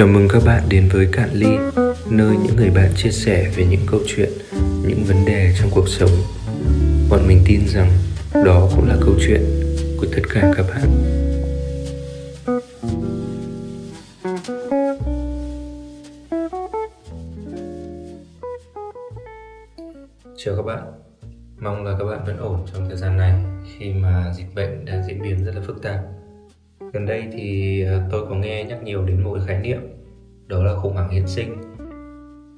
Chào mừng các bạn đến với Cạn Ly, nơi những người bạn chia sẻ về những câu chuyện, những vấn đề trong cuộc sống. Bọn mình tin rằng đó cũng là câu chuyện của tất cả các bạn. Chào các bạn, mong là các bạn vẫn ổn trong thời gian này khi mà dịch bệnh đang diễn biến rất là phức tạp. Gần đây thì tôi có nghe nhắc nhiều đến một khái niệm đó là khủng hoảng hiện sinh.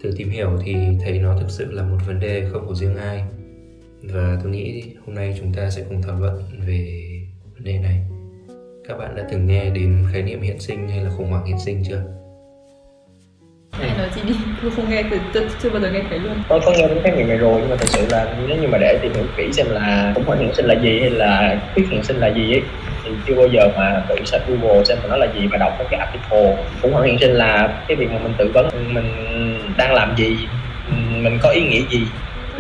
Từ tìm hiểu thì thấy nó thực sự là một vấn đề không của riêng ai và tôi nghĩ hôm nay chúng ta sẽ cùng thảo luận về vấn đề này. Các bạn đã từng nghe đến khái niệm hiện sinh hay là khủng hoảng hiện sinh chưa? Anh nói chị đi, tôi không nghe, tôi, tôi chưa bao giờ nghe thấy luôn tôi có nghe đến khái niệm này rồi nhưng mà thật sự là nếu như mà để tìm hiểu kỹ xem là khủng hoảng hiện sinh là gì hay là thuyết hiện sinh là gì ấy thì chưa bao giờ mà tự search Google xem mà nó là gì và đọc cái article. Khủng hoảng hiện sinh là cái việc mà mình tự vấn mình đang làm gì mình có ý nghĩa gì.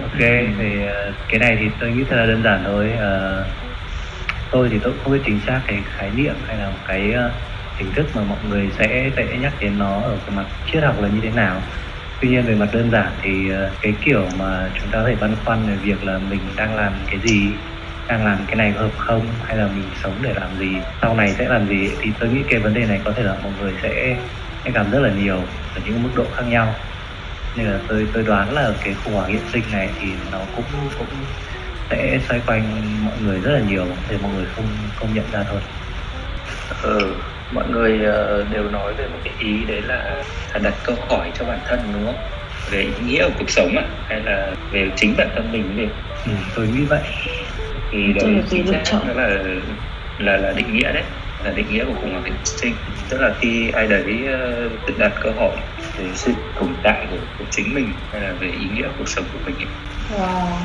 Ok thì ờ, cái này thì tôi nghĩ thật là đơn giản thôi. À, tôi thì tôi không biết chính xác cái khái niệm hay là một cái ờ, hình thức mà mọi người sẽ sẽ nhắc đến nó ở cái mặt triết học là như thế nào. Tuy nhiên về mặt đơn giản thì cái kiểu mà chúng ta có thể băn khoăn về việc là mình đang làm cái gì đang làm cái này hợp không hay là mình sống để làm gì? Sau này sẽ làm gì? Thì tôi nghĩ cái vấn đề này có thể là mọi người sẽ sẽ cảm rất là nhiều ở những mức độ khác nhau. Nên là tôi tôi đoán là cái khủng hoảng hiện sinh này thì nó cũng cũng sẽ xoay quanh mọi người rất là nhiều thì mọi người không không nhận ra thôi. Ừ, mọi người ờ, đều nói về một cái ý đấy là, là đặt câu hỏi cho bản thân đúng không? Về ý nghĩa của cuộc sống ạ, hay là về chính bản thân mình về ừ, tôi nghĩ vậy thì Tôi là đấy chính xác chọn? nó là là là định nghĩa đấy, là định nghĩa của khủng hoảng hiện sinh. Tức là khi ai đấy ờ, tự đặt câu hỏi về sự tồn tại của, của chính mình hay là về ý nghĩa cuộc sống của mình ấy. Wow,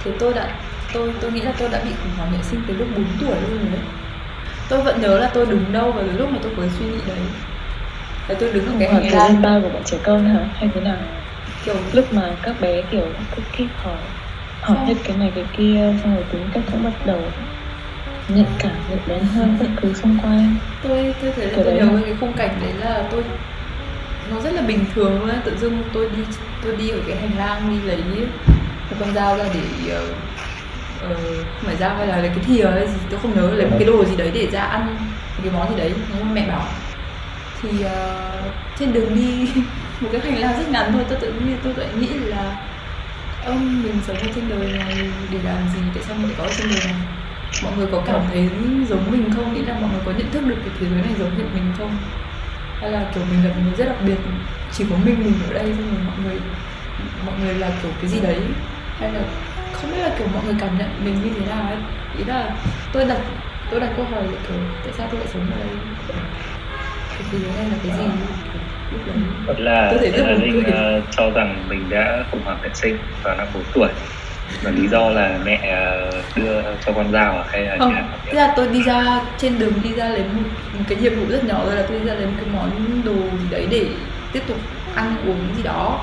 thế tôi đã, tôi tôi nghĩ là tôi đã bị khủng hoảng hiện sinh từ lúc 4 tuổi luôn rồi đấy Tôi vẫn nhớ là tôi đứng đâu vào cái lúc mà tôi có cái suy nghĩ đấy Và tôi đứng ở cái hành lang ba của bọn trẻ con hả? Hay thế nào? kiểu Lúc mà các bé kiểu cứ keep hỏi Không. hết cái này cái kia Xong rồi tính cách cũng bắt đầu Nhạy cảm, nhạy bén hơn bất cứ xung quanh tôi tôi thấy tôi nhớ cái khung cảnh đấy là tôi nó rất là bình thường luôn á tự dưng tôi đi tôi đi ở cái hành lang đi lấy một con dao ra để ờ, không phải dao hay là lấy cái thìa hay gì tôi không nhớ lấy một cái đồ gì đấy để ra ăn một cái món gì đấy nhưng mẹ bảo thì ờ, trên đường đi một cái hành lang rất ngắn thôi tôi tự nhiên tôi tự nghĩ là ông, mình sống ở trên đời này để làm gì? Tại sao mình có trên đời này? Mọi người có cảm thấy giống mình không? Nghĩ là mọi người có nhận thức được cái thế giới này giống như mình không? Hay là, kiểu, mình là một người rất đặc biệt, chỉ có mình mình ở đây xong rồi mọi người mọi người là, kiểu, cái gì đấy? Hay là, không biết là, kiểu, mọi người cảm nhận mình như thế nào ấy. Ý là, tôi đặt tôi đặt câu hỏi là, kiểu, tại sao tôi lại sống ở đây? Này là cái gì đấy Thật là, Tôi là Linh ờ, cho rằng mình đã khủng hoảng hiện sinh vào năm 4 tuổi. Và lý do là mẹ ờ, đưa cho con dao à hay là không thế là tôi đi ra trên đường đi ra lấy một, một cái nhiệm vụ rất nhỏ rồi là tôi đi ra lấy một cái món đồ gì đấy để tiếp tục ăn uống gì đó.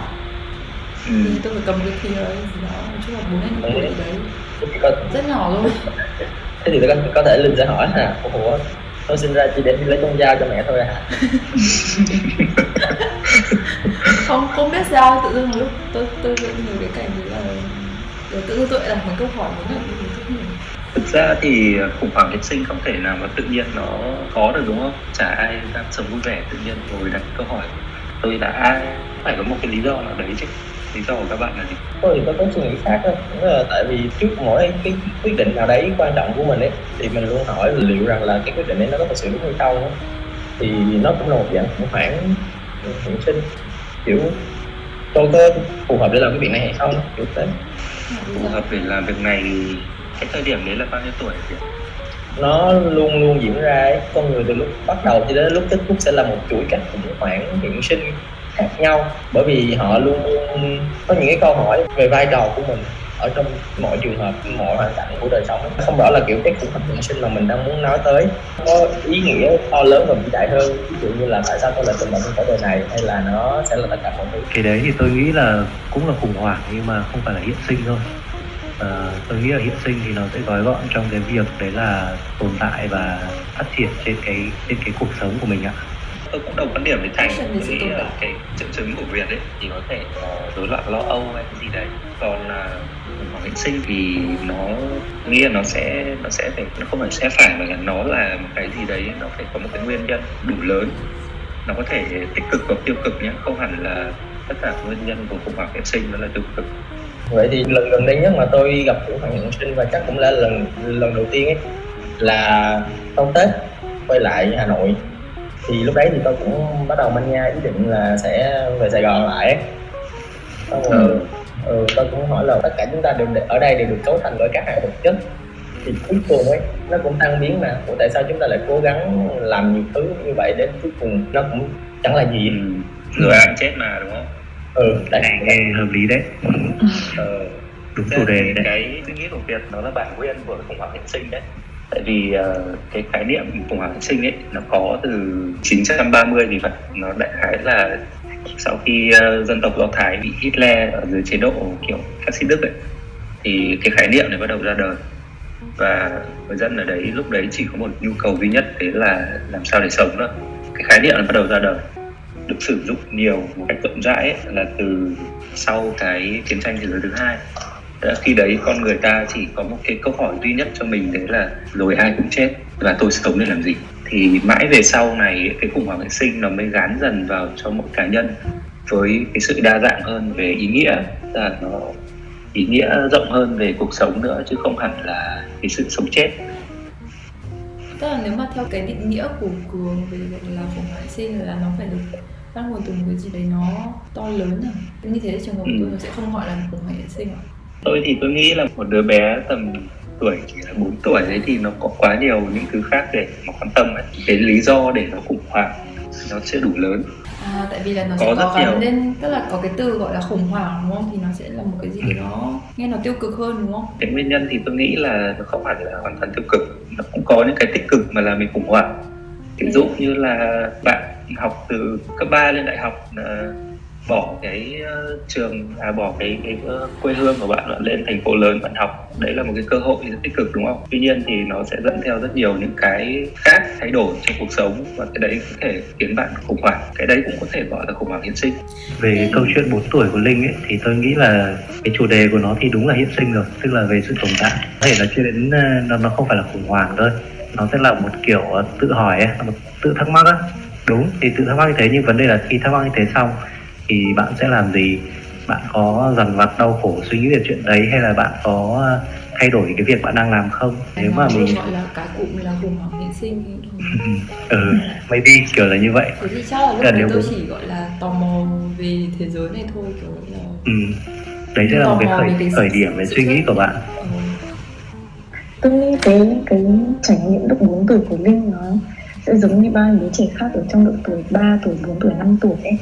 Ừ. thì tôi phải cầm cái thìa gì đó nói chung là bốn gì đấy. thì có, rất nhỏ luôn thế thì có, có thể linh sẽ hỏi là ủa tôi sinh ra chỉ để đi lấy con dao cho mẹ thôi à không không biết sao tự dưng lúc tôi tôi nhớ cái cảnh đấy là rồi tự dưng tôi lại đặt một câu hỏi nhiều Thực ra thì khủng hoảng hiện sinh không thể nào mà tự nhiên nó có được đúng không? Chả ai đang sống vui vẻ tự nhiên ngồi đặt câu hỏi tôi là ai? Phải có một cái lý do nào đấy chứ. Lý do của các bạn là gì? tôi thì có cái suy nghĩ khác thôi Đó là tại vì trước mỗi cái quyết định nào đấy quan trọng của mình ấy thì mình luôn hỏi liệu rằng là cái quyết định đấy nó có thật sự đúng hay không á. thì nó cũng là một dạng khủng hoảng hiện sinh kiểu tôi có phù hợp để làm cái việc này hay không kiểu thế Phù hợp để làm việc này thì cái thời điểm đấy là bao nhiêu tuổi nhỉ? nó luôn luôn diễn ra ấy. con người từ lúc bắt đầu cho đến lúc kết thúc sẽ là một chuỗi các khủng hoảng hiện sinh khác nhau. Bởi vì họ luôn luôn có những cái câu hỏi về vai trò của mình ở trong mọi trường hợp mọi hoàn cảnh của đời sống. Không rõ là kiểu cái cuộc hành hiện sinh mà mình đang muốn nói tới có ý nghĩa to lớn và vĩ đại hơn. Ví dụ như là tại sao tôi lại tồn tại ở đời này hay là nó sẽ là tất cả mọi thứ? Cái đấy thì tôi nghĩ là cũng là khủng hoảng nhưng mà không phải là hiện sinh thôi. À, tôi nghĩ là hiện sinh thì nó sẽ gói gọn trong cái việc đấy là tồn tại và phát triển trên cái trên cái cuộc sống của mình ạ tôi cũng đồng quan điểm với thành tồn là tại. cái triệu chứng của việt ấy thì có thể là rối loạn lo âu hay cái gì đấy. Còn là hoảng hệ sinh thì nó tôi nghĩ là nó sẽ nó sẽ phải nó không phải sẽ phải mà là nó là một cái gì đấy nó phải có một cái nguyên nhân đủ lớn. Nó có thể tích cực hoặc tiêu cực nhé không hẳn là tất cả nguyên nhân của khủng hoảng hệ sinh nó là tiêu cực. Vậy thì lần gần đây nhất mà tôi gặp khủng hoảng hiện sinh và chắc cũng là lần lần đầu tiên ấy là sau tết quay lại hà nội thì lúc đấy thì tôi cũng bắt đầu manh nha ý định là sẽ về sài gòn lại. Xong rồi, ừ, tôi cũng hỏi là tất cả chúng ta đều ở đây đều được cấu thành bởi các hạng vật chất. Thì cuối cùng ấy nó cũng tăng biến mà. Ủa tại sao chúng ta lại cố gắng làm nhiều thứ như vậy đến cuối cùng nó cũng chẳng là gì? Ừ. rồi ai chết mà đúng không? Ừ tại Này nghe hợp lý đấy. Ờ, đúng chủ đề đấy. cái suy nghĩ của Việt nó là bản nguyên của khủng hoảng hệ sinh đấy tại vì uh, cái khái niệm khủng hoảng sinh ấy nó có từ 930 thì phải nó đại khái là sau khi uh, dân tộc Do Thái bị Hitler ở dưới chế độ kiểu phát xít Đức ấy thì cái khái niệm này bắt đầu ra đời. Và người dân ở đấy lúc đấy chỉ có một nhu cầu duy nhất đấy là làm sao để sống đó cái khái niệm này bắt đầu ra đời được sử dụng nhiều một cách rộng rãi ấy, là từ sau cái chiến tranh thế giới thứ hai khi đấy con người ta chỉ có một cái câu hỏi duy nhất cho mình đấy là rồi ai cũng chết và tôi sống để làm gì? Thì mãi về sau này cái khủng hoảng hệ sinh nó mới gán dần vào cho mỗi cá nhân với cái sự đa dạng hơn về ý nghĩa là nó ý nghĩa rộng hơn về cuộc sống nữa chứ không hẳn là cái sự sống chết. Tức là nếu mà theo cái định nghĩa của cường về gọi là khủng hoảng sinh là nó phải được bắt nguồn từ một cái gì đấy nó to lớn à? Như thế trường hợp Ừ. tôi nó sẽ không gọi là khủng hoảng sinh à tôi thì tôi nghĩ là một đứa bé tầm tuổi chỉ là 4 tuổi đấy thì nó có quá nhiều những thứ khác để mà quan tâm ấy. Cái lý do để nó khủng hoảng nó chưa đủ lớn. À, tại vì là nó Có sẽ có gắn nhiều. lên tức là có cái từ gọi là khủng hoảng đúng không? Thì nó sẽ là một cái gì nó nghe nó tiêu cực hơn đúng không? Cái nguyên nhân thì tôi nghĩ là nó không hẳn là hoàn toàn tiêu cực. Nó cũng có những cái tích cực mà làm mình khủng hoảng. Ví dụ như là bạn học từ cấp 3 lên đại học là bỏ cái ờ, trường à bỏ cái cái ờ, quê hương của bạn bạn lên thành phố lớn bạn học. Đấy là một cái cơ hội rất tích cực đúng không? Tuy nhiên thì nó sẽ dẫn theo rất nhiều những cái khác thay đổi trong cuộc sống và cái đấy có thể khiến bạn khủng hoảng. Cái đấy cũng có thể gọi là khủng hoảng hiện sinh. Về cái câu chuyện 4 tuổi của Linh ấy thì tôi nghĩ là cái chủ đề của nó thì đúng là hiện sinh rồi tức là về sự tồn tại. Có thể là chưa đến ờ, nó nó không phải là khủng hoảng thôi. Nó sẽ là một kiểu tự hỏi ấy, một tự thắc mắc á. Đúng thì tự thắc mắc như thế nhưng vấn đề là khi thắc mắc như thế xong thì bạn sẽ làm gì? Bạn có dằn vặt đau khổ suy nghĩ về chuyện đấy hay là bạn có ờ, thay đổi cái việc bạn đang làm không? Nếu mà mình gọi là cái cụm là khủng hoảng hệ sinh ừ maybe kiểu là như vậy. Thế thì chắc là lúc đấy nếu tôi đúng. chỉ gọi là tò mò về thế giới này thôi kiểu là ừ đấy sẽ là một cái khởi cái khởi điểm về suy nghĩ của bạn. Ờ, tôi nghĩ cái cái trải nghiệm lúc 4 tuổi của Linh nó sẽ giống như ba đứa trẻ khác ở trong độ tuổi 3 tuổi 4 tuổi 5 tuổi ấy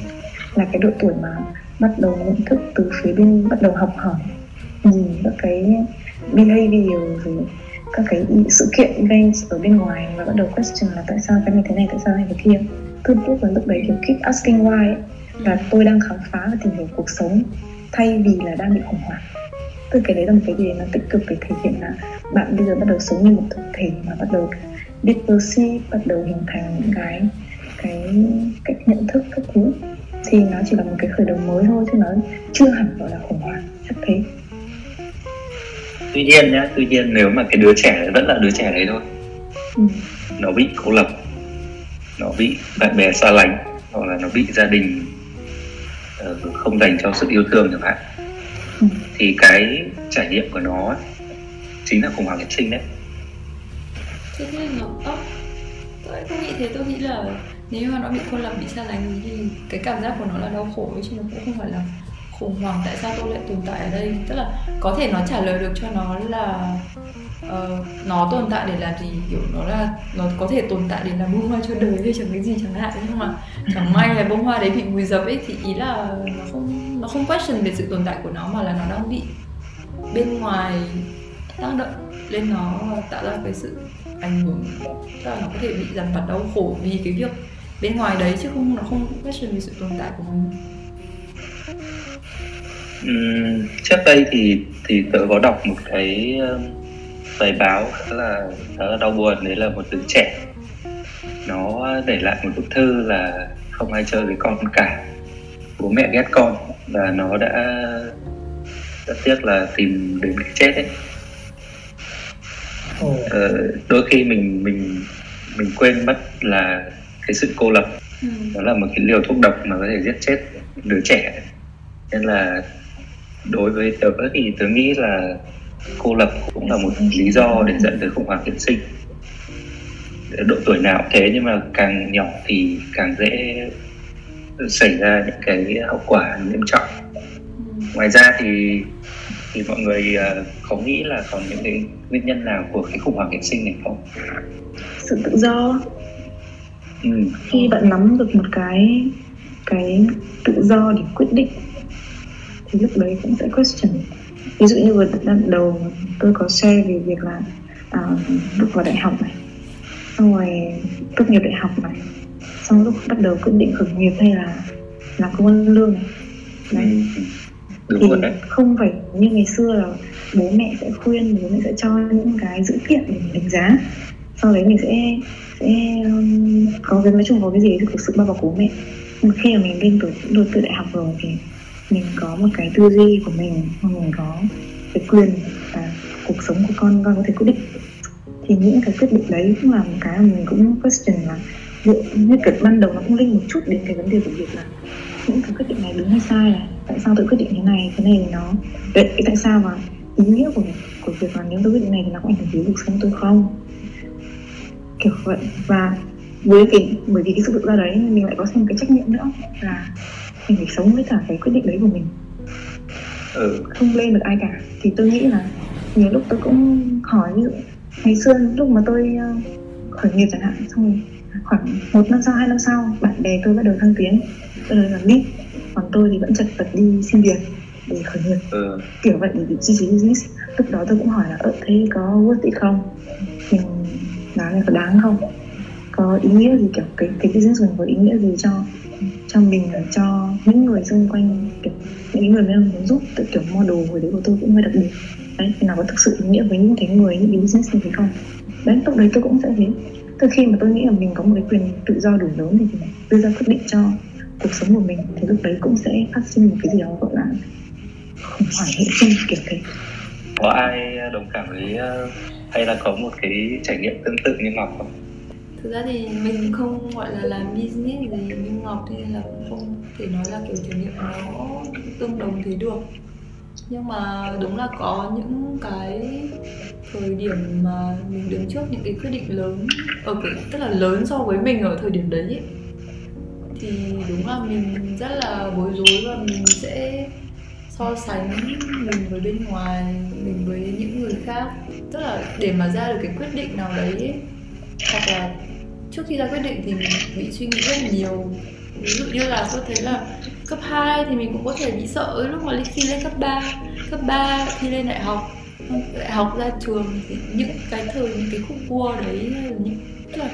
là cái độ tuổi mà bắt đầu nhận thức từ phía bên bắt đầu học hỏi nhìn các cái behavior rồi các cái sự kiện events ở bên ngoài và bắt đầu question là tại sao cái này thế này tại sao này thế kia. Cứ lúc là lúc đấy kiểu keep asking why ấy, là tôi đang khám phá và tìm hiểu cuộc sống thay vì là đang bị khủng hoảng. Từ cái đấy là một cái gì nó tích cực để thể hiện là bạn bây giờ bắt đầu sống như một thực thể mà bắt đầu biết perceive bắt đầu hình thành những cái cái cách nhận thức các thứ thì nó chỉ là một cái khởi đầu mới thôi chứ nó chưa hẳn gọi là khủng hoảng chắc thế tuy nhiên nhá tuy nhiên nếu mà cái đứa trẻ vẫn là đứa trẻ đấy thôi ừ. nó bị cô lập nó bị bạn bè xa lánh hoặc là nó bị gia đình ờ, không dành cho sự yêu thương chẳng hạn Ừ. thì cái trải nghiệm của nó ấy, chính là khủng hoảng hiện sinh đấy thế thì nó ơ, tôi không nghĩ thế tôi nghĩ là nếu mà nó bị cô lập bị xa lánh thì cái cảm giác của nó là đau khổ ấy, chứ nó cũng không phải là khủng hoảng. Tại sao tôi lại tồn tại ở đây? Tức là có thể nó trả lời được cho nó là uh, nó tồn tại để làm gì? Kiểu nó là nó có thể tồn tại để làm bông hoa cho đời hay chẳng cái gì chẳng hạn. Nhưng mà chẳng may là bông hoa đấy bị vùi dập ấy thì ý là nó không nó không question về sự tồn tại của nó mà là nó đang bị bên ngoài tác động lên nó tạo ra cái sự ảnh hưởng. Tức là nó có thể bị dằn vặt đau khổ vì cái việc bên ngoài đấy chứ không nó không question về sự tồn tại của mình. Ừm, trước đây thì thì tớ có đọc một cái bài báo khá là khá là đau buồn đấy là một đứa trẻ. Nó để lại một bức thư là không ai chơi với con cả bố mẹ ghét con. Và nó đã rất tiếc là tìm đến cái chết ấy ờ, đôi khi mình mình mình quên mất là cái sự cô lập. Ừ. đó là một cái liều thuốc độc mà có thể giết chết đứa trẻ. Nên là đối với tớ thì tớ nghĩ là cô lập cũng là một lý do để dẫn tới khủng hoảng hiện sinh. Độ tuổi nào cũng thế nhưng mà càng nhỏ thì càng dễ xảy ra những cái hậu quả nghiêm trọng. Ngoài ra thì thì mọi người uh, có nghĩ là còn những cái nguyên nhân nào của cái khủng hoảng hiện sinh này không? Sự tự do ừ. khi bạn nắm được một cái cái tự do để quyết định thì lúc đấy cũng sẽ question. Ví dụ như vừa đầu tôi có share về việc là à, lúc vào đại học này xong rồi tốt nghiệp đại học này xong lúc bắt đầu quyết định khởi nghiệp hay là làm công ăn lương này. Đấy. Đúng thì đấy. không phải như ngày xưa là bố mẹ sẽ khuyên bố mẹ sẽ cho những cái dữ kiện để mình đánh giá. Sau đấy mình sẽ sẽ um, có cái nói chung có cái gì thì thực sự bao bọc bố mẹ. Nhưng khi mà mình lên tuổi được từ đại học rồi thì mình có một cái tư duy của mình mình có cái quyền và cuộc sống của con con có thể quyết định. Thì những cái quyết định đấy cũng là một cái mà mình cũng question là liệu như kiểu ban đầu nó cũng linh một chút đến cái vấn đề của việc là những cái quyết định này đúng hay sai này tại sao tôi quyết định thế này thế này nó vậy tại sao mà ý nghĩa của của việc là nếu tôi quyết định này thì nó có ảnh hưởng đến cuộc sống tôi không? Kiểu vậy. Và với cái bởi vì cái sự tự do đấy mình lại có thêm cái trách nhiệm nữa là mình phải sống với cả cái quyết định đấy của mình. Ừ. không lên được ai cả. Thì tôi nghĩ là nhiều lúc tôi cũng hỏi ví dụ ngày xưa lúc mà tôi uh, khởi nghiệp chẳng hạn xong rồi khoảng một năm sau hai năm sau bạn bè tôi bắt đầu thăng tiến. Tôi là làm lead còn tôi thì vẫn chật vật đi xin việc để khởi nghiệp. Ừ. kiểu vậy để duy trì business. Lúc đó tôi cũng hỏi là ơ thế có worth it không? Mình nó là có đáng không? Có ý nghĩa gì, kiểu, cái cái business của mình có ý nghĩa gì cho cho mình và cho những người xung quanh, kiểu, những người mình muốn giúp, tự kiểu model hồi đấy của tôi cũng hơi đặc biệt. Đấy, thì nào có thực sự ý nghĩa với những cái người, những cái business như thế không? Đấy, lúc đấy tôi cũng sẽ thế. Từ khi mà tôi nghĩ là mình có một cái quyền tự do đủ lớn thì mình đưa ra quyết định cho cuộc sống của mình, thì lúc đấy cũng sẽ phát sinh một cái gì đó, gọi là không phải hệ sinh kiểu thế. Có ai ờ, đồng cảm với ờ, hay là có một cái trải nghiệm tương tự như ngọc không thực ra thì mình không gọi là làm business gì như ngọc nên là cũng không thể nói là kiểu trải nghiệm nó tương đồng thế được nhưng mà đúng là có những cái thời điểm mà mình đứng trước những cái quyết định lớn, ở cái, tức là lớn so với mình ở thời điểm đấy ấy. thì đúng là mình rất là bối rối và mình sẽ so sánh mình với bên ngoài mình với những người khác tức là để mà ra được cái quyết định nào đấy ấy, hoặc là trước khi ra quyết định thì mình bị suy nghĩ rất là nhiều. Ví dụ như là tôi thấy là cấp 2 thì mình cũng có thể bị sợ lúc mà khi lên cấp 3 cấp 3 khi lên đại học đại học ra trường thì những cái thời những cái khúc cua đấy là những tức là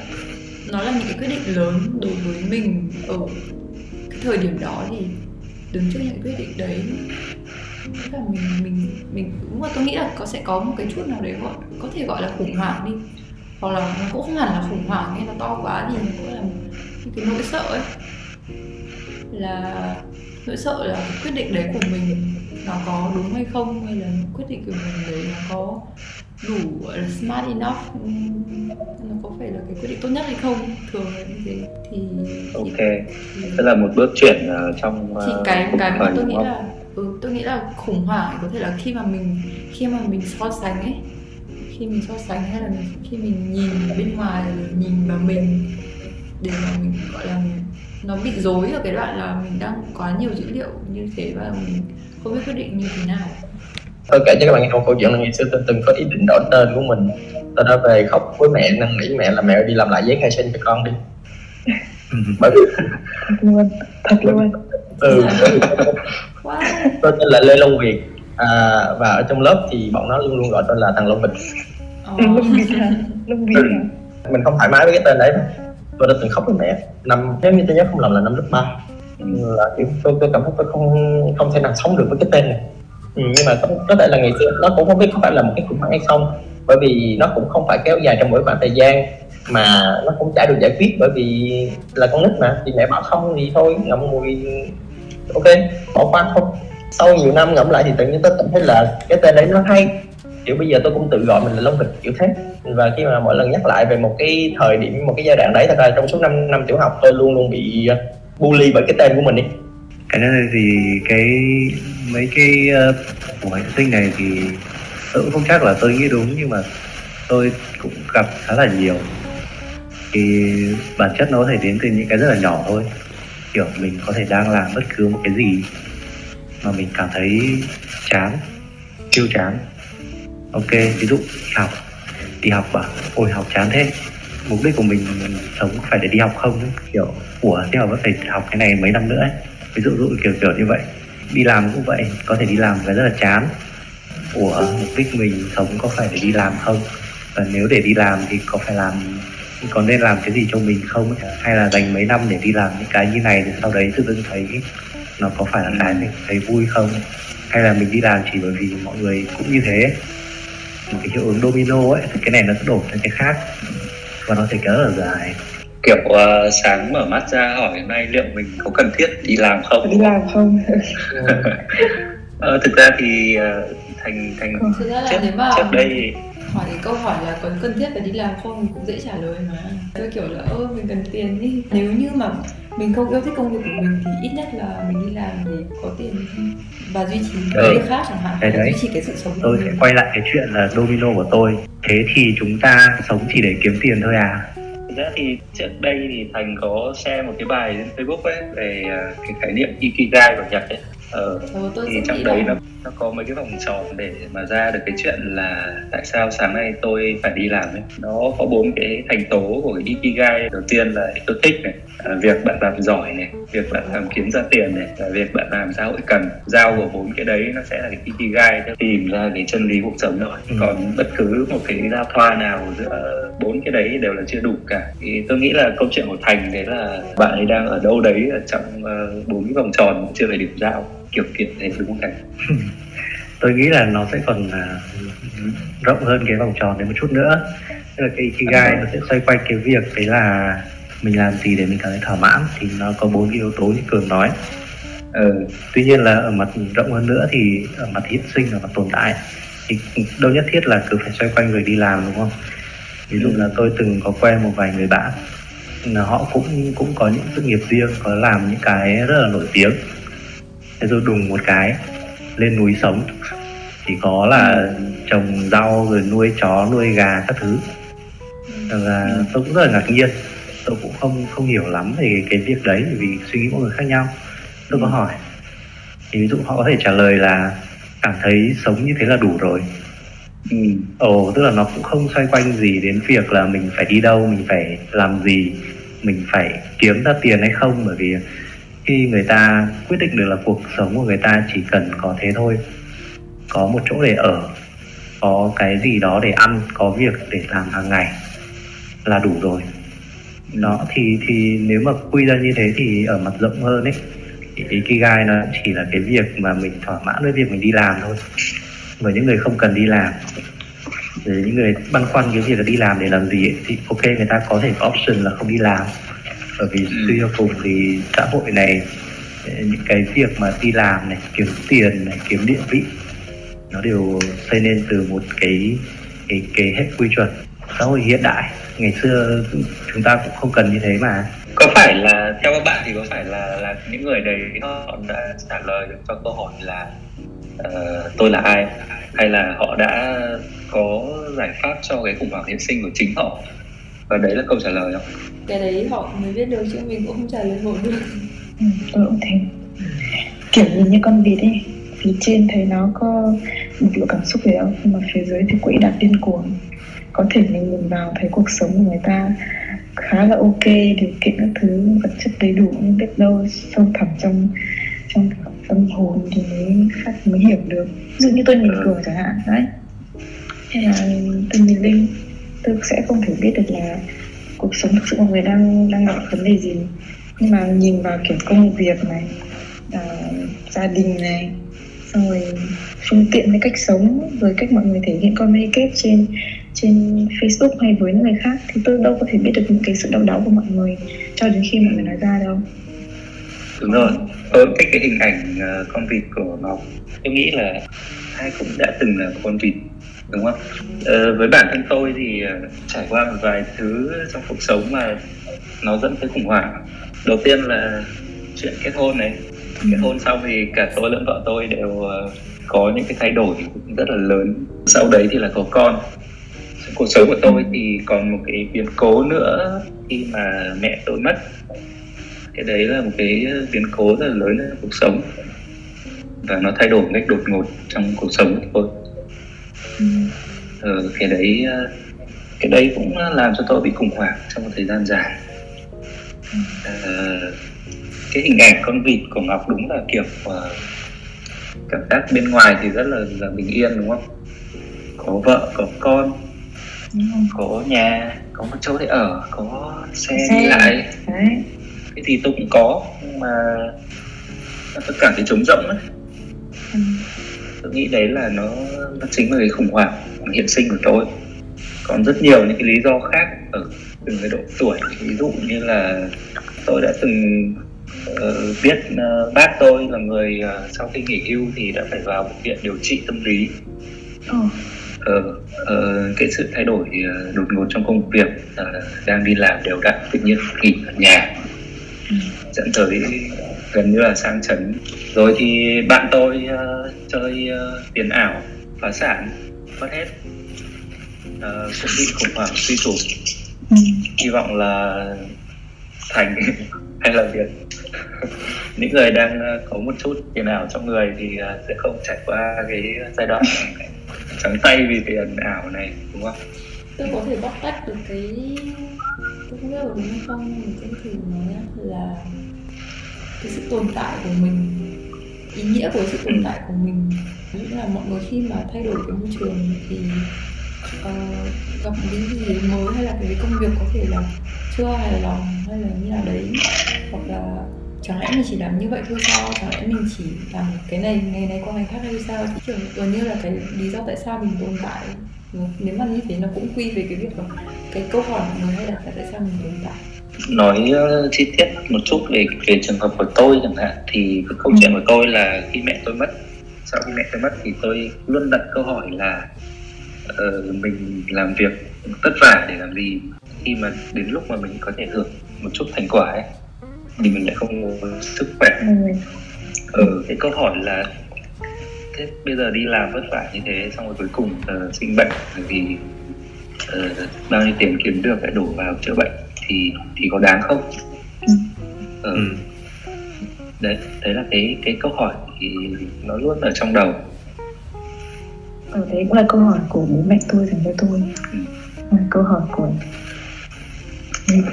nó là những cái quyết định lớn đối với mình ở cái thời điểm đó thì đứng trước những quyết định đấy là mình mình mình đúng là tôi nghĩ là có sẽ có một cái chút nào đấy gọi có thể gọi là khủng hoảng đi. Hoặc là nó cũng không hẳn là khủng hoảng hay là to quá thì nó cũng là những cái nỗi sợ ấy. Là nỗi sợ là cái quyết định đấy của mình nó có đúng hay không hay là quyết định của mình đấy nó có đủ gọi là smart enough nó có phải là cái quyết định tốt nhất hay không? Thường là như thế. Thì ok. Thì, tức là một bước chuyển ờ, trong thì ờ, cái cái mà tôi nghĩ là ừ, tôi nghĩ là khủng hoảng có thể là khi mà mình khi mà mình so sánh ấy. Khi mình so sánh hay là mình, khi mình nhìn bên ngoài nhìn vào mình để mà mình gọi là nó bị rối ở cái đoạn là mình đang quá nhiều dữ liệu như thế và mình không biết quyết định như thế nào. Tôi kể cho các bạn nghe một câu chuyện là ngày xưa tôi từng có ý định đổi tên của mình. Tôi đã về khóc với mẹ năn nỉ mẹ là mẹ đi làm lại giấy khai sinh cho con đi. Bởi vì thật luôn. Thật luôn ừ, wow. tôi tên là lê long việt. À, và ở trong lớp thì bọn nó luôn luôn gọi tôi là thằng long vịt Ờ. hả? Lông vịt hả? Mình không thoải mái với cái tên đấy. Tôi đã từng khóc với mẹ. Năm nếu như tôi nhớ không lầm là năm lớp ba. Là kiểu tôi, tôi cảm thấy tôi không không thể nào sống được với cái tên này. Ừ, nhưng mà có, có thể là ngày xưa nó cũng không biết có phải là một cái khủng hoảng hay không. Bởi vì nó cũng không phải kéo dài trong mỗi khoảng thời gian mà nó không chả được giải quyết bởi vì là con nít mà. Thì mẹ bảo không thì thôi ngậm ngùi ok bỏ qua không? Sau nhiều năm ngẫm lại thì tự nhiên tôi cảm thấy là cái tên đấy nó hay. Kiểu bây giờ tôi cũng tự gọi mình là long kịch kiểu thế. Và khi mà mỗi lần nhắc lại về một cái thời điểm một cái giai đoạn đấy thật ra trong suốt 5 năm tiểu học tôi luôn luôn bị ờ, bully bởi cái tên của mình ấy. Cái này thì cái mấy cái uh, của sinh này thì tôi cũng không chắc là tôi nghĩ đúng nhưng mà tôi cũng gặp khá là nhiều. Thì bản chất nó có thể đến từ những cái rất là nhỏ thôi kiểu mình có thể đang làm bất cứ một cái gì mà mình cảm thấy chán siêu chán. Ok, ví dụ đi học đi học bảo, ôi, học chán thế. Mục đích của mình sống phải để đi học không? Ấy. kiểu của thế học vẫn phải học cái này mấy năm nữa ấy. ví dụ dụ kiểu kiểu như vậy. Đi làm cũng vậy, có thể đi làm cái rất là chán. Của mục đích mình sống có phải để đi làm không? Và nếu để đi làm thì có phải làm có nên làm cái gì cho mình không hay là dành mấy năm để đi làm những cái như này thì sau đấy tự dưng thấy nó có phải là cái mình thấy vui không? Hay là mình đi làm chỉ bởi vì mọi người cũng như thế? Một cái hiệu ứng domino ấy thì cái này nó sẽ đổ sang cái khác và nó sẽ kéo là dài. Kiểu uh, sáng mở mắt ra hỏi hôm nay liệu mình có cần thiết đi làm không? Đi làm không? Ờ, thực ra thì uh, thành thành trước, trước đây hỏi cái câu hỏi là có cần thiết phải đi làm không? Cũng dễ trả lời mà. Tôi kiểu là ơ mình cần tiền đi. Nếu như mà mình không yêu thích công việc của mình thì ít nhất là mình đi làm để có tiền. Và duy trì Ừ. việc khác chẳng hạn Đấy, duy trì cái sự sống tôi sẽ quay lại cái chuyện là domino của tôi. Thế thì chúng ta sống chỉ để kiếm tiền thôi à? Thực ra thì trước đây thì Thành có share một cái bài trên Facebook ấy về ờ, cái khái niệm Ikigai của Nhật ấy. Ờ, tôi thì trong đấy là nó nó có mấy cái vòng tròn để mà ra được cái chuyện là tại sao sáng nay tôi phải đi làm ấy. Nó có bốn cái thành tố của cái ikigai. Đầu tiên là yêu thích này à, việc bạn làm giỏi này việc bạn làm kiếm ra tiền này và việc bạn làm xã hội cần. Giao của bốn cái đấy nó sẽ là cái ikigai để tìm ra cái chân lý cuộc sống rồi Ừ. còn bất cứ một cái giao thoa nào giữa bốn cái đấy đều là chưa đủ cả. Thì tôi nghĩ là câu chuyện của thành đấy là bạn ấy đang ở đâu đấy ở trong ờ, bốn cái vòng tròn chưa phải điểm giao kiểu kiểu thế đúng không tôi nghĩ là nó sẽ còn à, rộng hơn cái vòng tròn đấy một chút nữa. Tức là cái ikigai nó sẽ xoay quanh cái việc đấy là mình làm gì để mình cảm thấy thỏa mãn thì nó có bốn yếu tố như cường nói. Ừ. tuy nhiên là ở mặt rộng hơn nữa thì ở mặt hiện sinh ở mặt tồn tại thì đâu nhất thiết là cứ phải xoay quanh việc đi làm đúng không? Ví dụ là tôi từng có quen một vài người bạn là họ cũng cũng có những sự nghiệp riêng có làm những cái rất là nổi tiếng thế rồi đùng một cái lên núi sống. Thì có là trồng rau rồi nuôi chó nuôi gà các thứ. Và tôi cũng rất là ngạc nhiên. Tôi cũng không không hiểu lắm về cái việc đấy vì suy nghĩ mọi người khác nhau. Tôi có hỏi. Thì ví dụ họ có thể trả lời là cảm thấy sống như thế là đủ rồi. Ừ. ồ tức là nó cũng không xoay quanh gì đến việc là mình phải đi đâu mình phải làm gì mình phải kiếm ra tiền hay không bởi vì khi người ta quyết định được là cuộc sống của người ta chỉ cần có thế thôi. Có một chỗ để ở có cái gì đó để ăn có việc để làm hàng ngày là đủ rồi. Đó thì thì nếu mà quy ra như thế thì ở mặt rộng hơn ấy thì ikigai nó chỉ là cái việc mà mình thỏa mãn với việc mình đi làm thôi. Với những người không cần đi làm rồi những người băn khoăn cái việc là đi làm để làm gì ấy, thì ok người ta có thể có option là không đi làm bởi vì suy cho cùng thì xã hội này ờ, những cái việc mà đi làm này kiếm tiền này kiếm địa vị nó đều xây nên từ một cái cái cái hệ quy chuẩn. Xã hội hiện đại ngày xưa chúng ta cũng không cần như thế mà. Có phải là theo các bạn thì có phải là là những người đấy họ đã trả lời được cho câu hỏi là uh, tôi là ai? Hay là họ đã có giải pháp cho cái khủng hoảng hiện sinh của chính họ? Và đấy là câu trả lời không cái đấy họ mới biết được chứ mình cũng không trả lời hộ được. Ừ, tôi cũng thế. Kiểu nhìn như con vịt ấy phía trên thấy nó có một lượng cảm xúc gì đâu nhưng mà phía dưới thì quỹ đạo điên cuồng. Có thể mình nhìn vào thấy cuộc sống của người ta khá là ok điều kiện các thứ vật chất đầy đủ nhưng biết đâu sâu thẳm trong trong tâm hồn thì mới phát mới hiểu được. Ví dụ như tôi nhìn cường chẳng hạn đấy. Hay là tôi nhìn linh tôi sẽ không thể biết được là cuộc sống thực sự của người đang đang gặp vấn đề gì. Nhưng mà nhìn vào kiểu công việc này à, gia đình này xong rồi phương tiện với cách sống rồi cách mọi người thể hiện communicate trên trên Facebook hay với những người khác thì tôi đâu có thể biết được những cái sự đau đớn của mọi người cho đến khi mọi người nói ra đâu. Đúng rồi. Tôi cái cái hình ảnh uh, con vịt của ngọc tôi nghĩ là ai cũng đã từng là con vịt đúng không? Ờ, với bản thân tôi thì uh, trải qua một vài thứ trong cuộc sống mà nó dẫn tới khủng hoảng. Đầu tiên là chuyện kết hôn này. Kết hôn xong thì cả tôi lẫn vợ tôi đều uh, có những cái thay đổi rất là lớn. Sau đấy thì là có con. Trong cuộc sống của tôi thì còn một cái biến cố nữa khi mà mẹ tôi mất. Cái đấy là một cái biến cố rất là lớn trong cuộc sống. Và nó thay đổi cách đột ngột trong cuộc sống của tôi ừ, cái đấy cái đấy cũng làm cho tôi bị khủng hoảng trong một thời gian dài à, cái hình ảnh con vịt của ngọc đúng là kiểu uh, cảm giác bên ngoài thì rất là là bình yên đúng không có vợ có con có nhà có một chỗ để ở có xe, xe. đi lại đấy. cái gì tôi cũng có nhưng mà tôi cảm thấy trống rỗng ấy ừ. Tôi nghĩ đấy là nó nó chính là cái khủng hoảng hiện sinh của tôi còn rất nhiều những cái lý do khác ở từng cái độ tuổi ví dụ như là tôi đã từng uh, biết uh, bác tôi là người uh, sau khi nghỉ hưu thì đã phải vào bệnh viện điều trị tâm lý ừ. uh, uh, cái sự thay đổi uh, đột ngột trong công việc uh, đang đi làm đều đặn tự nhiên nghỉ ở nhà ừ. dẫn tới gần như là sang chấn. Rồi thì bạn tôi uh, chơi uh, tiền ảo phá sản mất hết. Uh, cũng bị khủng hoảng suy sụp. Ừ. hy vọng là thành hay là việc. Những người đang có một chút tiền ảo trong người thì sẽ không trải qua cái giai đoạn trắng tay vì tiền ảo này đúng không? Tôi có thể bóc tách được cái tôi không biết là đúng hay không? Nhưng tôi thử nói là cái sự tồn tại của mình ý nghĩa của sự tồn tại của mình. Nghĩa là mọi người khi mà thay đổi cái môi trường thì uh, gặp những cái gì mới hay là cái công việc có thể là chưa hài lòng hay là như là đấy hoặc là chẳng lẽ mình chỉ làm như vậy thôi sao? Chẳng lẽ mình chỉ làm cái này ngày này qua ngày khác hay sao? Thì kiểu gần như là cái lý do tại sao mình tồn tại nếu mà như thế nó cũng quy về cái việc là cái câu hỏi mọi người hay đặt là tại sao mình tồn tại nói uh, chi tiết một chút về về trường hợp của tôi chẳng hạn thì cái câu chuyện của tôi là khi mẹ tôi mất sau khi mẹ tôi mất thì tôi luôn đặt câu hỏi là uh, mình làm việc vất vả để làm gì? Khi mà đến lúc mà mình có thể hưởng một chút thành quả ấy thì mình lại không có sức khỏe. Ở ừ, cái câu hỏi là thế bây giờ đi làm vất vả như thế xong rồi cuối cùng uh, sinh bệnh vì uh, bao nhiêu tiền kiếm được lại đổ vào chữa bệnh thì thì có đáng không? Ừ. ừ. đấy đấy là cái cái câu hỏi thì nó luôn ở trong đầu. Ở đấy cũng là câu hỏi của bố mẹ tôi dành cho tôi. Ừ. câu hỏi của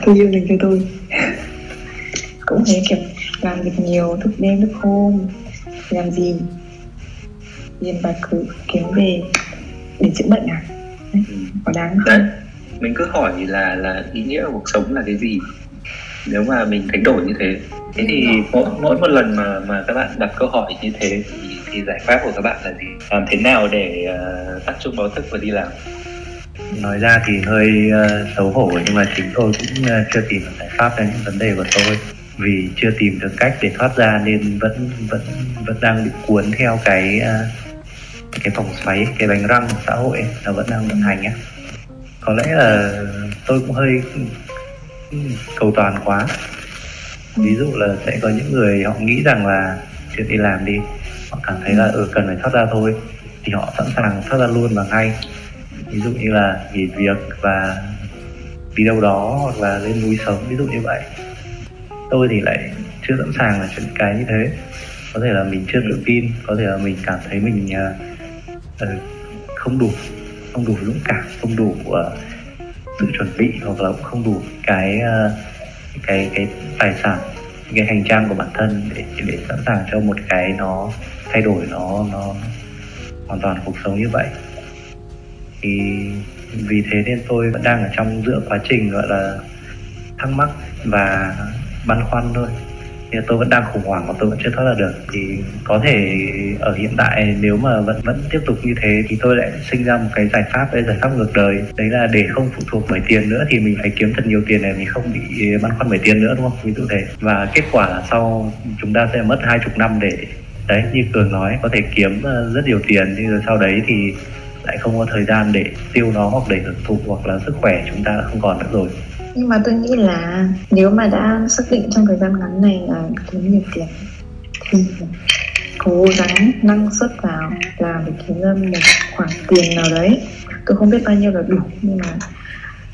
tôi yêu dành cho tôi. Cũng thế kiểu làm việc nhiều thức đêm thức hôm làm gì? Tiền bạc cứ kiếm về để chữa bệnh à? Đấy, có đáng không? đấy mình cứ hỏi là là ý nghĩa của cuộc sống là cái gì? Nếu mà mình đánh đổi như thế thế thì mỗi mỗi một lần mà mà các bạn đặt câu hỏi như thế thì, thì giải pháp của các bạn là gì? Làm thế nào để uh, tắt chung báo thức và đi làm? Nói ra thì hơi uh, xấu hổ nhưng mà chính tôi cũng uh, chưa tìm được giải pháp cho những vấn đề của tôi. Vì chưa tìm được cách để thoát ra nên vẫn vẫn vẫn đang bị cuốn theo cái uh, cái vòng xoáy cái bánh răng của xã hội ấy, nó vẫn đang vận hành á có lẽ là tôi cũng hơi cầu toàn quá. Ví dụ là sẽ có những người họ nghĩ rằng là chuyện đi làm đi họ cảm thấy là ừ. cần phải thoát ra thôi thì họ sẵn sàng thoát ra luôn và ngay. Ví dụ như là nghỉ việc và đi đâu đó hoặc là lên núi sống ví dụ như vậy. Tôi thì lại chưa sẵn sàng là chuyện cái như thế. Có thể là mình chưa tự tin có thể là mình cảm thấy mình uh, không đủ không đủ dũng cảm không đủ uh, sự chuẩn bị hoặc là cũng không đủ cái uh, cái cái tài sản cái hành trang của bản thân để để sẵn sàng cho một cái nó thay đổi nó nó hoàn toàn cuộc sống như vậy. Thì vì thế nên tôi vẫn đang ở trong giữa quá trình gọi là thắc mắc và băn khoăn thôi thì tôi vẫn đang khủng hoảng và tôi vẫn chưa thoát ra được. Thì có thể ở hiện tại nếu mà vẫn vẫn tiếp tục như thế thì tôi lại sinh ra một cái giải pháp, cái giải pháp ngược đời. Đấy là để không phụ thuộc bởi tiền nữa thì mình phải kiếm thật nhiều tiền để mình không bị băn khoăn bởi tiền nữa, đúng không? Ví dụ thế. Và kết quả là sau chúng ta sẽ mất hai chục năm để, đấy, như cường nói, có thể kiếm ờ, rất nhiều tiền. Nhưng rồi sau đấy thì lại không có thời gian để tiêu nó hoặc để hưởng thụ hoặc là sức khỏe chúng ta đã không còn nữa rồi nhưng mà tôi nghĩ là nếu mà đã xác định trong thời gian ngắn này là kiếm nhiều tiền thì cố gắng năng suất vào làm để kiếm ra một khoản tiền nào đấy. Tôi không biết bao nhiêu là đủ, nhưng mà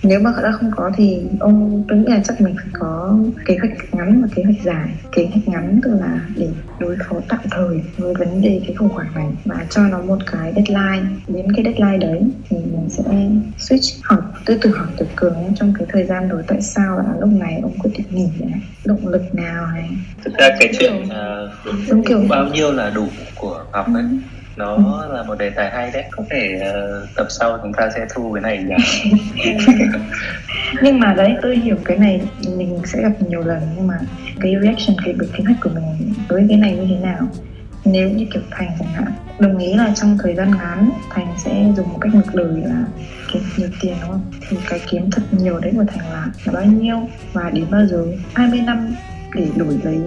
nếu mà đã không có thì ông tôi nghĩ là chắc mình phải có kế hoạch ngắn và kế hoạch dài. Kế hoạch ngắn tức là để đối phó tạm thời với vấn đề cái khủng hoảng này và cho nó một cái deadline. Đến cái deadline đấy thì mình sẽ switch hỏi tôi từ hỏi từ cường trong cái thời gian rồi tại sao là lúc này ông quyết định nghỉ này động lực nào này? Thực ra cái chuyện uh, giống kiểu bao nhiêu là đủ của ngọc ấy Ừ. nó là một đề tài hay đấy. Có thể uh, tập sau chúng ta sẽ thu cái này nhỉ? Nhưng mà đấy tôi hiểu cái này mình sẽ gặp nhiều lần nhưng mà cái reaction cái cái kế hoạch của mình với cái này như thế nào? Nếu như kiểu thành chẳng hạn đồng ý là trong thời gian ngắn thành sẽ dùng một cách ngược đời là kiếm nhiều tiền đúng không? Thì cái kiếm thật nhiều đấy của thành là, là bao nhiêu và đến bao giờ? 20 năm để đổi lấy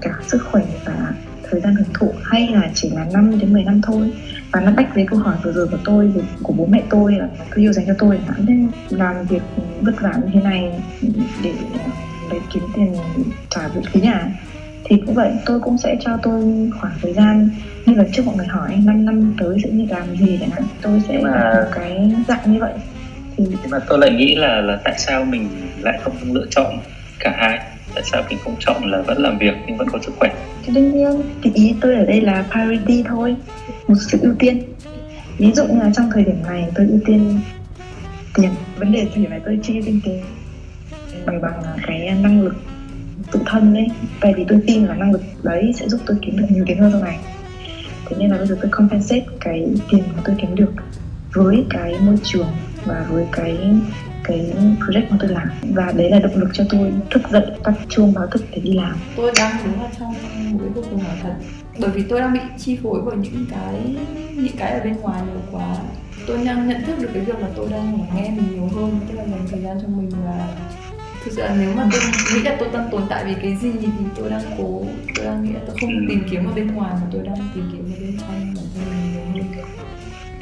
cả sức khỏe và thời gian hưởng thụ hay là chỉ là 5 đến 10 năm thôi. Và nó bách với câu hỏi vừa rồi của tôi của, bố mẹ tôi là tôi yêu dành cho tôi. Chẳng hạn làm việc vất vả như thế này để lấy kiếm tiền trả viện phí nhà. Thì cũng vậy tôi cũng sẽ cho tôi khoảng thời gian. Như là trước mọi người hỏi 5 năm tới sẽ như làm gì chẳng hạn tôi sẽ mà- một cái dạng như vậy. Thì mà tôi lại nghĩ là là tại sao mình lại không lựa chọn cả hai tại sao mình không chọn là vẫn làm việc nhưng vẫn có sức khỏe? Thì đương nhiên thì ý tôi ở đây là priority thôi, một sự ưu tiên. Ví dụ như là trong thời điểm này tôi ưu tiên tiền. Vấn đề thì điểm này tôi chưa ưu tiền bằng bằng cái năng lực tự thân đấy tại vì tôi tin là năng lực đấy sẽ giúp tôi kiếm được nhiều tiền hơn sau này. Thế nên là bây giờ tôi compensate cái tiền mà tôi kiếm được với cái môi trường và với cái cái project mà tôi làm. Và đấy là động lực cho tôi thức dậy, tắt chuông báo thức để đi làm. Tôi đang đứng ở trong buổi cái cuộc khủng hoảng thật bởi vì tôi đang bị chi phối bởi những cái những cái ở bên ngoài nhiều quá. Tôi đang nhận thức được cái việc là tôi đang nghe mình nhiều hơn, tức là dành thời gian cho mình và thực sự là nếu mà tôi nghĩ là tôi đang tồn tại vì cái gì thì tôi đang cố, tôi đang nghĩ là tôi không tìm kiếm ở bên ngoài mà tôi đang tìm kiếm ở bên trong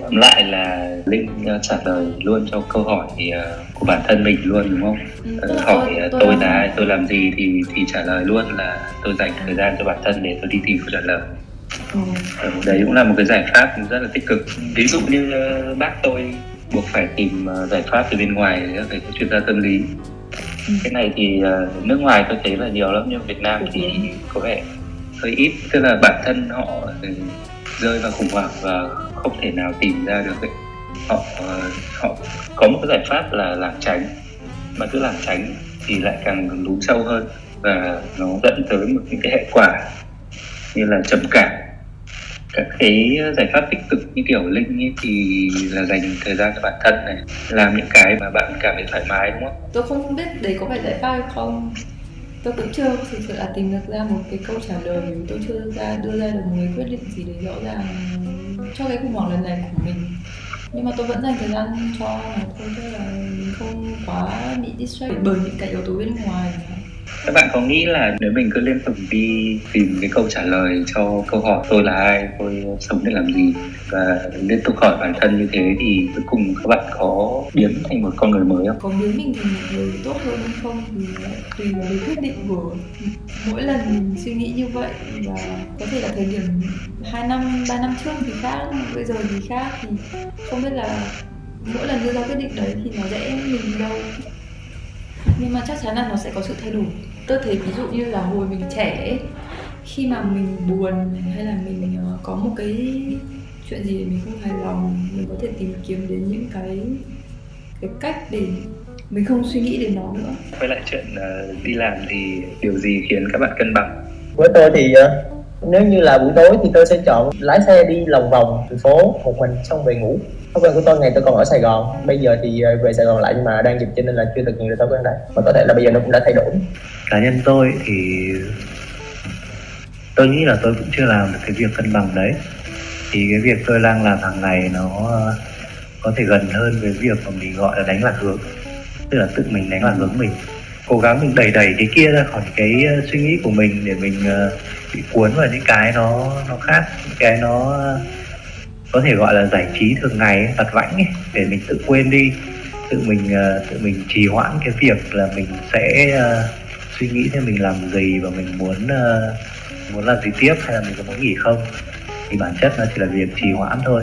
tóm lại là linh ờ, trả lời luôn cho câu hỏi ờ, của bản thân mình luôn đúng không? Ừ, Ờ, hỏi tôi đang- là ai tôi làm gì thì thì trả lời luôn là tôi dành thời gian cho bản thân để tôi đi tìm câu trả lời. Ừ. Đấy cũng là một cái giải pháp rất là tích cực. Ví dụ như bác tôi buộc phải tìm giải pháp từ bên ngoài các thầy chuyên gia tâm lý. Ừ. cái này thì nước ngoài tôi thấy là nhiều lắm nhưng Việt Nam thì có vẻ hơi ít. Tức là bản thân họ rơi vào khủng hoảng và không thể nào tìm ra được ấy. họ ờ, họ có một cái giải pháp là làm tránh. Mà cứ làm tránh thì lại càng lún sâu hơn và nó dẫn tới một những cái hệ quả như là trầm cảm. Các cái giải pháp tích cực như kiểu linh ấy thì là dành thời gian cho bản thân này, làm những cái mà bạn cảm thấy thoải mái, đúng không? Tôi không biết đấy có phải giải pháp hay không. Tôi cũng chưa thực sự là tìm được ra một cái câu trả lời. Vì tôi chưa ra, đưa ra được một cái quyết định gì để rõ ràng cho cái khủng hoảng lần này của mình. Nhưng mà tôi vẫn dành thời gian cho nó thôi tức là mình không quá bị distract bởi những cái yếu tố bên ngoài các bạn có nghĩ là nếu mình cứ liên tục đi tìm cái câu trả lời cho câu hỏi tôi là ai? Tôi sống để làm gì? và liên tục hỏi bản thân như thế thì cuối cùng các bạn có biến thành một con người mới không? Có biến mình thành một người tốt hơn hay không? Thì ờ, tùy vào cái quyết định của mỗi lần mình suy nghĩ như vậy. Và có thể là thời điểm hai năm, ba năm trước thì khác, bây giờ thì khác. Thì không biết là mỗi lần đưa ra quyết định đấy thì nó dễ mình đâu. Nhưng mà chắc chắn là nó sẽ có sự thay đổi tôi thấy ví dụ như là hồi mình trẻ ấy, khi mà mình buồn hay là mình ờ, có một cái chuyện gì mình không hài lòng mình có thể tìm kiếm đến những cái cái cách để mình không suy nghĩ đến nó nữa. Quay lại chuyện ờ, đi làm thì điều gì khiến các bạn cân bằng? Với tôi thì ờ, nếu như là buổi tối thì tôi sẽ chọn lái xe đi lòng vòng thành phố một mình xong về ngủ thói quen của tôi, ngày tôi còn ở Sài Gòn. Bây giờ thì ờ, về Sài Gòn lại nhưng mà đang dịch cho nên là chưa thực hiện được thói quen này. Mà có thể là bây giờ nó cũng đã thay đổi. Cá nhân tôi thì tôi nghĩ là tôi cũng chưa làm được cái việc cân bằng đấy. Thì cái việc tôi đang làm hàng ngày nó có thể gần hơn với việc mà mình gọi là đánh lạc hướng. Tức là tự mình đánh lạc hướng mình. Cố gắng mình đẩy đẩy cái kia ra khỏi cái ờ, suy nghĩ của mình để mình ờ, bị cuốn vào những cái nó nó khác, những cái nó có thể gọi là giải trí thường ngày vặt vãnh ấy, để mình tự quên đi tự mình uh, tự mình trì hoãn cái việc là mình sẽ uh, suy nghĩ xem mình làm gì và mình muốn uh, muốn làm gì tiếp hay là mình có muốn nghỉ không. Thì bản chất nó chỉ là việc trì hoãn thôi.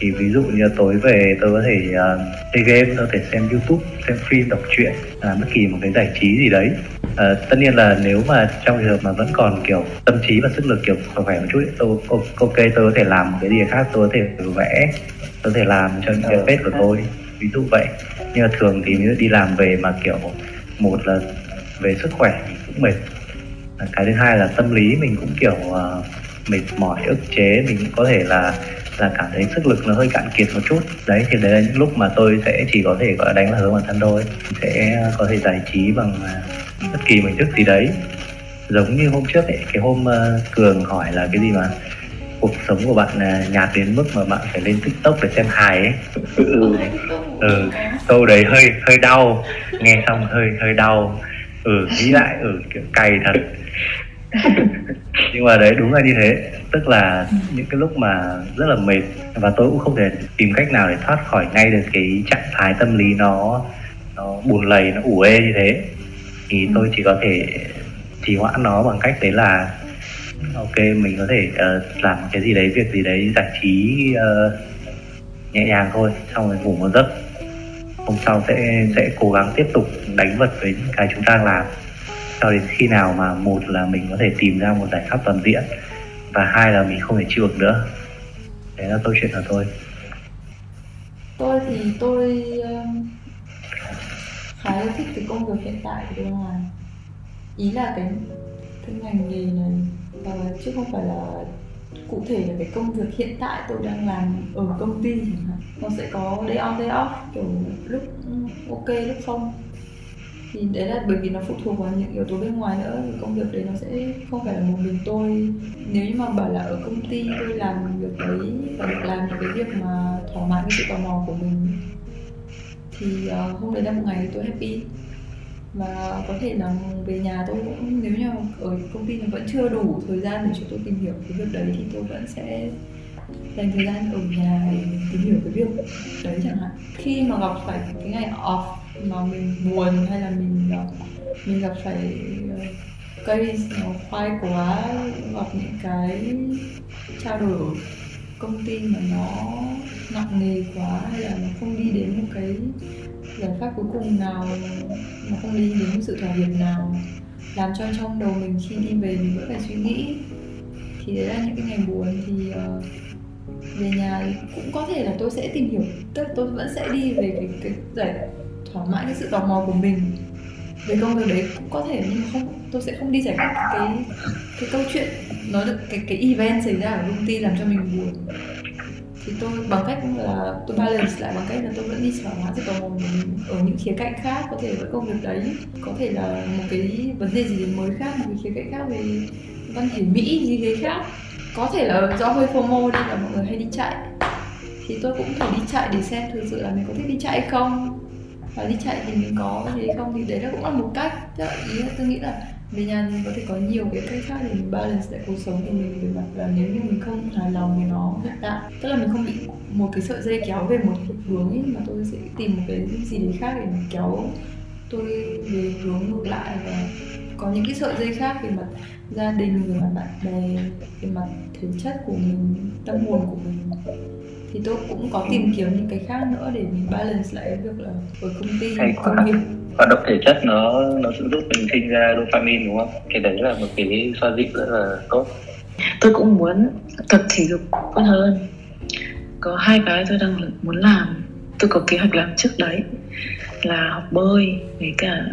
Thì ví dụ như tối về tôi có thể uh, chơi game tôi có thể xem youtube xem phim đọc truyện làm bất kỳ một cái giải trí gì đấy uh, tất nhiên là nếu mà trong trường hợp mà vẫn còn kiểu tâm trí và sức lực kiểu khỏe khỏe một chút ấy, tôi ok tôi có thể làm một cái gì khác tôi có thể vẽ tôi có thể làm cho những cái page của tôi ví dụ vậy. Nhưng mà thường thì nếu đi làm về mà kiểu một là về sức khỏe cũng mệt. Cái thứ hai là tâm lý mình cũng kiểu uh, mệt mỏi ức chế mình cũng có thể là là cảm thấy sức lực nó hơi cạn kiệt một chút. Đấy thì đấy là những lúc mà tôi sẽ chỉ có thể gọi là đánh là hướng bản thân thôi. Sẽ có thể giải trí bằng à, bất kỳ một hình thức gì đấy. Giống như hôm trước ấy cái hôm uh, cường hỏi là cái gì mà cuộc sống của bạn uh, nhạt đến mức mà bạn phải lên tiktok để xem hài ấy. Ừ, ừ. Câu đấy hơi hơi đau. Nghe xong hơi hơi đau. Ừ nghĩ lại ừ kiểu cay thật. Nhưng mà đấy đúng là như thế. Tức là những cái lúc mà rất là mệt và tôi cũng không thể tìm cách nào để thoát khỏi ngay được cái trạng thái tâm lý nó nó buồn lầy nó ủ ê như thế thì tôi chỉ có thể trì hoãn nó bằng cách đấy là ok mình có thể uh, làm cái gì đấy việc gì đấy giải trí uh, nhẹ nhàng thôi xong rồi ngủ một giấc. Hôm sau sẽ sẽ cố gắng tiếp tục đánh vật với những cái chúng ta đang làm. Cho đến khi nào mà một là mình có thể tìm ra một giải pháp toàn diện và hai là mình không thể chịu được nữa. Đấy là câu chuyện của tôi. Tôi thì tôi khá là thích cái công việc hiện tại của tôi làm ý là cái cái ngành nghề này, và chứ không phải là cụ thể là cái công việc hiện tại tôi đang làm ở công ty chẳng hạn. Nó sẽ có day on, day off, kiểu lúc ok, lúc không. Thì đấy là bởi vì nó phụ thuộc vào những yếu tố bên ngoài nữa, thì công việc đấy nó sẽ không phải là một mình tôi. Nếu như mà bảo là ở công ty tôi làm việc đấy, và được làm những cái việc mà thỏa mãn cái sự tò mò của mình thì uh, hôm đấy là một ngày tôi happy. Và có thể là về nhà tôi cũng nếu như ở công ty nó vẫn chưa đủ thời gian để cho tôi tìm hiểu cái việc đấy thì tôi vẫn sẽ dành thời gian ở nhà để tìm hiểu cái việc đấy chẳng hạn. Khi mà gặp phải cái ngày off mà mình buồn hay là mình ờ, mình gặp phải ờ, cây nó khoai quá gặp những cái trao đổi công ty mà nó nặng nề quá hay là nó không đi đến một cái giải pháp cuối cùng nào nó không đi đến một sự thỏa hiệp nào làm cho trong đầu mình khi đi về mình vẫn phải suy nghĩ. Thì đấy là những cái ngày buồn thì uh, về nhà cũng có thể là tôi sẽ tìm hiểu tức tôi vẫn sẽ đi về cái cái giải thỏa mãn cái sự tò mò của mình về công việc đấy cũng có thể nhưng mà không tôi sẽ không đi giải quyết cái cái câu chuyện nói được cái cái event xảy ra ở công ty làm cho mình buồn. Thì tôi, bằng cách là tôi balance lại bằng cách là tôi vẫn đi thỏa mãn sự tò mò của mình ở những khía cạnh khác, có thể với công việc đấy. Có thể là một cái vấn đề gì đến mới khác, một cái khía cạnh khác về văn thể mỹ gì đấy khác. Có thể là do hơi FOMO đi là mọi người hay đi chạy. Thì tôi cũng phải đi chạy để xem thực sự là mình có thích đi chạy hay không. Và đi chạy thì mình có gì không thì đấy là cũng là một cách. Tức là ý là tôi nghĩ là nhà mình có thể có nhiều cái cách khác để mình balance lại cuộc sống của mình về mặt là nếu như mình không hài lòng với nó hiện tại. Tức là mình không bị một cái sợi dây kéo về một hướng ấy mà tôi sẽ tìm một cái gì đấy khác để mình kéo tôi về hướng ngược lại và có những cái sợi dây khác về mặt gia đình về mặt bạn bè về mặt thể chất của mình tâm hồn của mình. Thì tôi cũng có tìm kiếm những cái khác nữa để mình balance lại việc là ở công ty công việc hoạt động thể chất nó nó sẽ giúp mình sinh ra dopamine, đúng không? Cái đấy là một cái xoa dịu rất là tốt. Tôi cũng muốn tập thể dục tốt hơn. Có hai cái tôi đang muốn làm. Tôi có kế hoạch làm trước đấy, là học bơi với cả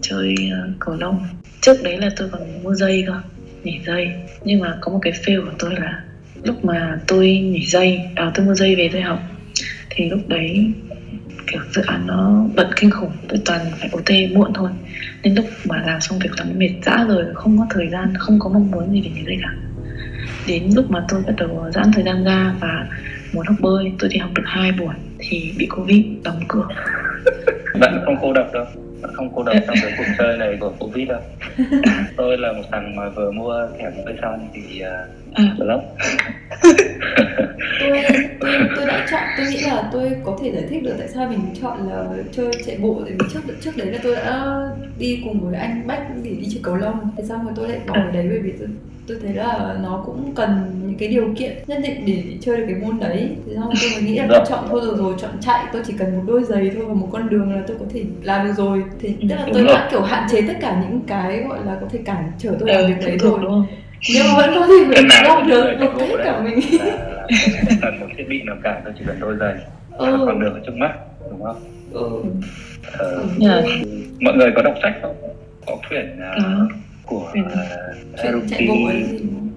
chơi ờ, cầu lông. Trước đấy là tôi còn mua dây cơ, nhảy dây. Nhưng mà có một cái fail của tôi là lúc mà tôi nhảy dây à tôi mua dây về tôi học, thì lúc đấy kiểu dự án nó bận kinh khủng tôi toàn phải OT muộn thôi. Nên lúc mà làm xong việc là mệt dã rồi không có thời gian không có mong muốn gì để nghỉ ngơi cả. Đến lúc mà tôi bắt đầu giãn thời gian ra và muốn học bơi tôi chỉ học được hai buổi thì bị covid đóng cửa. Bạn không cô độc đâu. Bạn không cô độc trong cái cuộc chơi này của covid đâu. Tôi là một thằng mà vừa mua thẻ bơi xong thì uh, à. blog tôi, đã chọn tôi nghĩ là tôi có thể giải thích được tại sao mình chọn là chơi chạy bộ tại vì trước trước đấy là tôi đã đi cùng với anh bách để đi chơi cầu lông. Thế xong rồi tôi lại bỏ ở đấy bởi vì tôi tôi thấy là nó cũng cần những cái điều kiện nhất định để chơi được cái môn đấy. Thế xong tôi mới nghĩ là tôi chọn thôi được rồi chọn chạy. Tôi chỉ cần một đôi giày thôi và một con đường là tôi có thể làm được rồi. Thì tức là tôi đã kiểu hạn chế tất cả những cái gọi là có thể cản trở tôi làm việc đấy rồi. nhưng mà vẫn có thể mình làm được một đấy cả mình. Là không cần một thiết bị nào cả tôi chỉ cần đôi giày và ừ. con đường ở trước mắt đúng không ừ. ờ, yeah. mọi người có đọc sách không có quyển uh, của Quyển. uh, Haruki?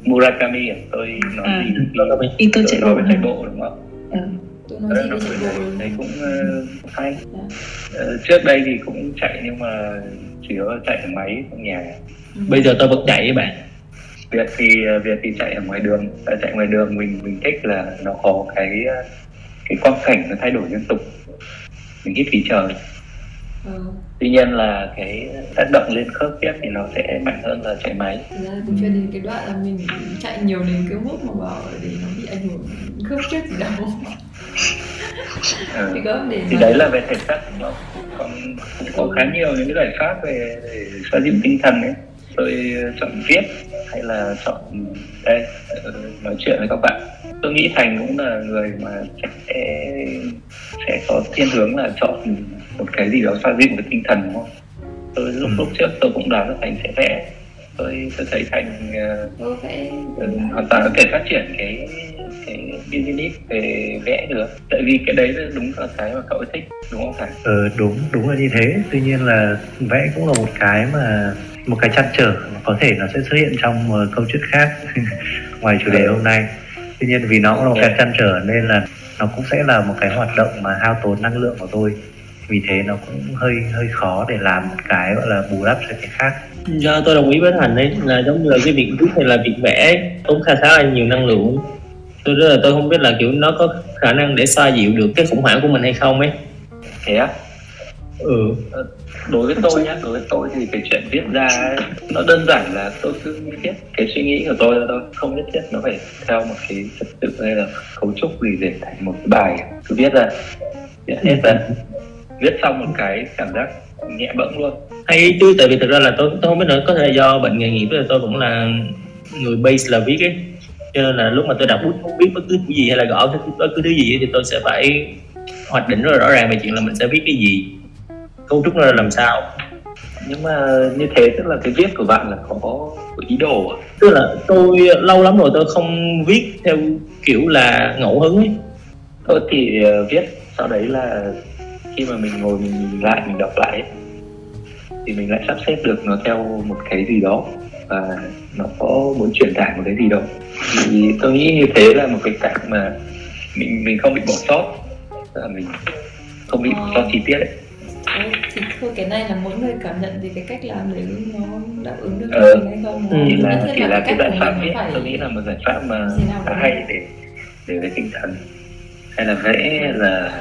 Murakami à? tôi nói À. gì đi tôi chạy bộ về chạy bộ đúng không ừ. về chạy bộ rồi đấy cũng ờ, hay Dạ. Ờ, trước đây thì cũng chạy nhưng mà chỉ có chạy ở máy trong nhà Ừ. bây giờ tôi vẫn chạy với bạn Việt thì ờ, Việt thì chạy ở ngoài đường Tại chạy ngoài đường mình mình thích là nó có cái ờ, cái quang cảnh nó thay đổi liên tục. Mình hít khí trời. Ờ, tuy nhiên là cái tác động lên khớp tiếp thì nó sẽ mạnh hơn là chạy máy. Thực ra cũng chưa đến cái đoạn là mình chạy nhiều đến cái mức mà bảo để nó bị ảnh hưởng khớp chết gì đâu Ờ. thì để thì đấy là về thể chất không còn cũng có khá nhiều những cái giải pháp về để xoa dịu tinh thần ấy tôi chọn viết hay là chọn đây ờ, nói chuyện với các bạn. Tôi nghĩ thành cũng là người mà sẽ sẽ có thiên hướng là chọn một cái gì đó xoa dịu với tinh thần đúng không? Tôi lúc lúc trước tôi cũng đoán là thành sẽ vẽ. Tôi tôi thấy thành ờ, Ờ, vẽ Ừ, hoàn toàn có thể phát triển cái cái business về vẽ được. Tại vì cái đấy là đúng là cái mà cậu ấy thích đúng không phải Ờ, đúng đúng là như thế. Tuy nhiên là vẽ cũng là một cái mà một cái trăn trở có thể nó sẽ xuất hiện trong ờ, câu chuyện khác ngoài chủ đề hôm nay. Tuy nhiên vì nó cũng là một cái trăn trở nên là nó cũng sẽ là một cái hoạt động mà hao tốn năng lượng của tôi. Vì thế nó cũng hơi hơi khó để làm một cái gọi là bù đắp cho cái khác. Do tôi đồng ý với thành ấy là giống như là cái việc viết hay là việc vẽ tốn khá khá là nhiều năng lượng. Tôi rất là tôi không biết là kiểu nó có khả năng để xoa dịu được cái khủng hoảng của mình hay không ấy. Thế á ừ. Đối với tôi nhá đối với tôi thì cái chuyện viết ra ấy, nó đơn giản là tôi cứ viết cái suy nghĩ của tôi ra thôi không nhất thiết nó phải theo một cái trật tự hay là cấu trúc gì để thành một cái bài cứ viết ra. Viết hết ra viết xong một cái cảm giác nhẹ bẫng luôn. Hay chứ tại vì thực ra là tôi tôi không biết nữa có thể là do bệnh nghề nghiệp là tôi cũng là người base là viết ấy. Cho nên là lúc mà tôi đặt bút không biết bất cứ gì hay là gõ bất cứ, thứ gì thì tôi sẽ phải hoạch định rất là rõ ràng về chuyện là mình sẽ viết cái gì cấu trúc nó là làm sao? Nhưng mà như thế tức là cái viết của bạn là có, có ý đồ à? tức là tôi lâu lắm rồi tôi không viết theo kiểu là ngẫu hứng ấy. Tôi thì ờ, viết sau đấy là khi mà mình ngồi mình nhìn lại mình đọc lại ấy, thì mình lại sắp xếp được nó theo một cái gì đó và nó có muốn truyền tải một cái gì đó. Thì tôi nghĩ như thế là một cái cách mà mình mình không bị bỏ sót. Tức là mình không bị bỏ sót chi tiết ấy. Thì thôi cái này là mỗi người cảm nhận thì cái cách làm đấy nó đáp ứng được Ờ, mình hay không ừ, là chỉ là cái cách giải pháp nó phải tôi nghĩ là một giải pháp mà khá hay để để với tinh thần. Hay là vẽ hay là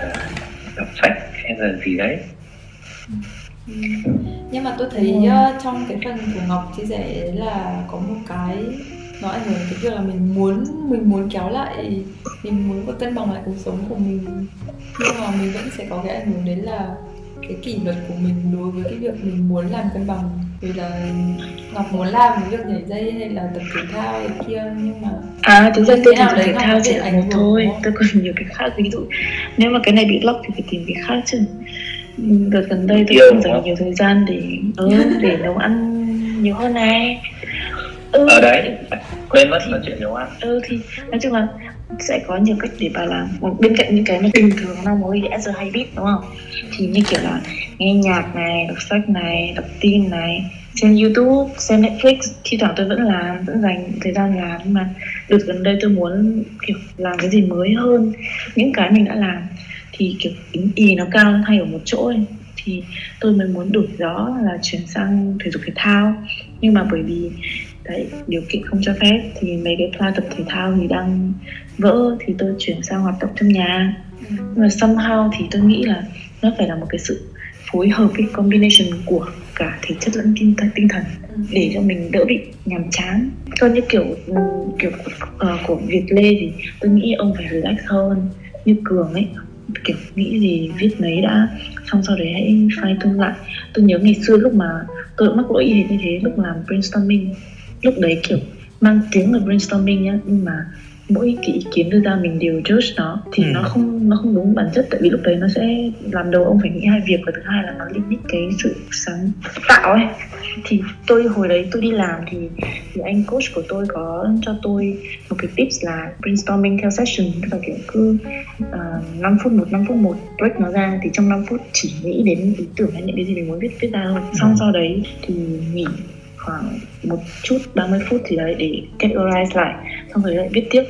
đọc sách hay là gì đấy. Ừ. nhưng mà tôi thấy ờ, trong cái phần của Ngọc chia sẻ là có một cái nó ảnh hưởng đến cái việc là mình muốn mình muốn kéo lại mình muốn có cân bằng lại cuộc sống của mình. Nhưng mà mình vẫn sẽ có cái ảnh hưởng đấy là cái kỷ luật của mình đối với cái việc mình muốn làm cân bằng vì là Ngọc muốn làm cái việc nhảy dây hay là tập thể thao hay kia nhưng mà À thực ra tôi đấy thể thao chỉ là ảnh một thôi? Tôi còn nhiều cái khác ví dụ Nếu mà cái này bị block thì phải tìm cái khác chứ. Ừ, Đợt gần đây tôi không dành nhiều thời gian để ừ, để nấu ăn nhiều hơn này. Ừ, ở đấy quên mất nói chuyện nấu ăn. Ừ thì nói chung là sẽ có nhiều cách để bà làm. Bên cạnh những cái mà bình thường nó mới dễ giờ hay biết đúng không? Thì như kiểu là nghe nhạc này, đọc sách này, đọc tin này, xem youtube, xem netflix, thi thoảng tôi vẫn làm, vẫn dành thời gian làm, nhưng mà được gần đây tôi muốn, kiểu, làm cái gì mới hơn. Những cái mình đã làm thì, kiểu, tính y nó cao hay ở một chỗ ấy, thì tôi mới muốn đổi gió là chuyển sang thể dục thể thao. Nhưng mà bởi vì đấy điều kiện không cho phép. Thì mấy cái khoa tập thể thao thì đang vỡ thì tôi chuyển sang hoạt động trong nhà. Nhưng mà somehow thì tôi nghĩ là nó phải là một cái sự phối hợp cái combination của cả thể chất lẫn tinh thần, tinh thần để cho mình đỡ bị nhàm chán. Còn như kiểu kiểu uh, của Việt Lê thì tôi nghĩ ông phải relax hơn như Cường ấy. Kiểu nghĩ gì viết mấy đã xong sau đấy hãy file tune lại. Tôi nhớ ngày xưa lúc mà tôi cũng mắc lỗi gì thế như thế lúc làm brainstorming lúc đấy kiểu mang tiếng là brainstorming nhá nhưng mà mỗi cái ý kiến đưa ra mình đều judge nó thì Ừ. nó không nó không đúng bản chất tại vì lúc đấy nó sẽ làm đầu ông phải nghĩ hai việc và thứ hai là nó limit cái sự sáng tạo ấy thì tôi hồi đấy tôi đi làm thì thì anh coach của tôi có cho tôi một cái tips là brainstorming theo session tức là kiểu cứ uh, 5 phút một 5 phút một break nó ra thì trong 5 phút chỉ nghĩ đến ý tưởng hay những cái gì mình muốn viết viết ra thôi xong Ừ. sau đấy thì nghỉ khoảng một chút 30 phút gì đấy để categorize lại, xong rồi lại viết tiếp.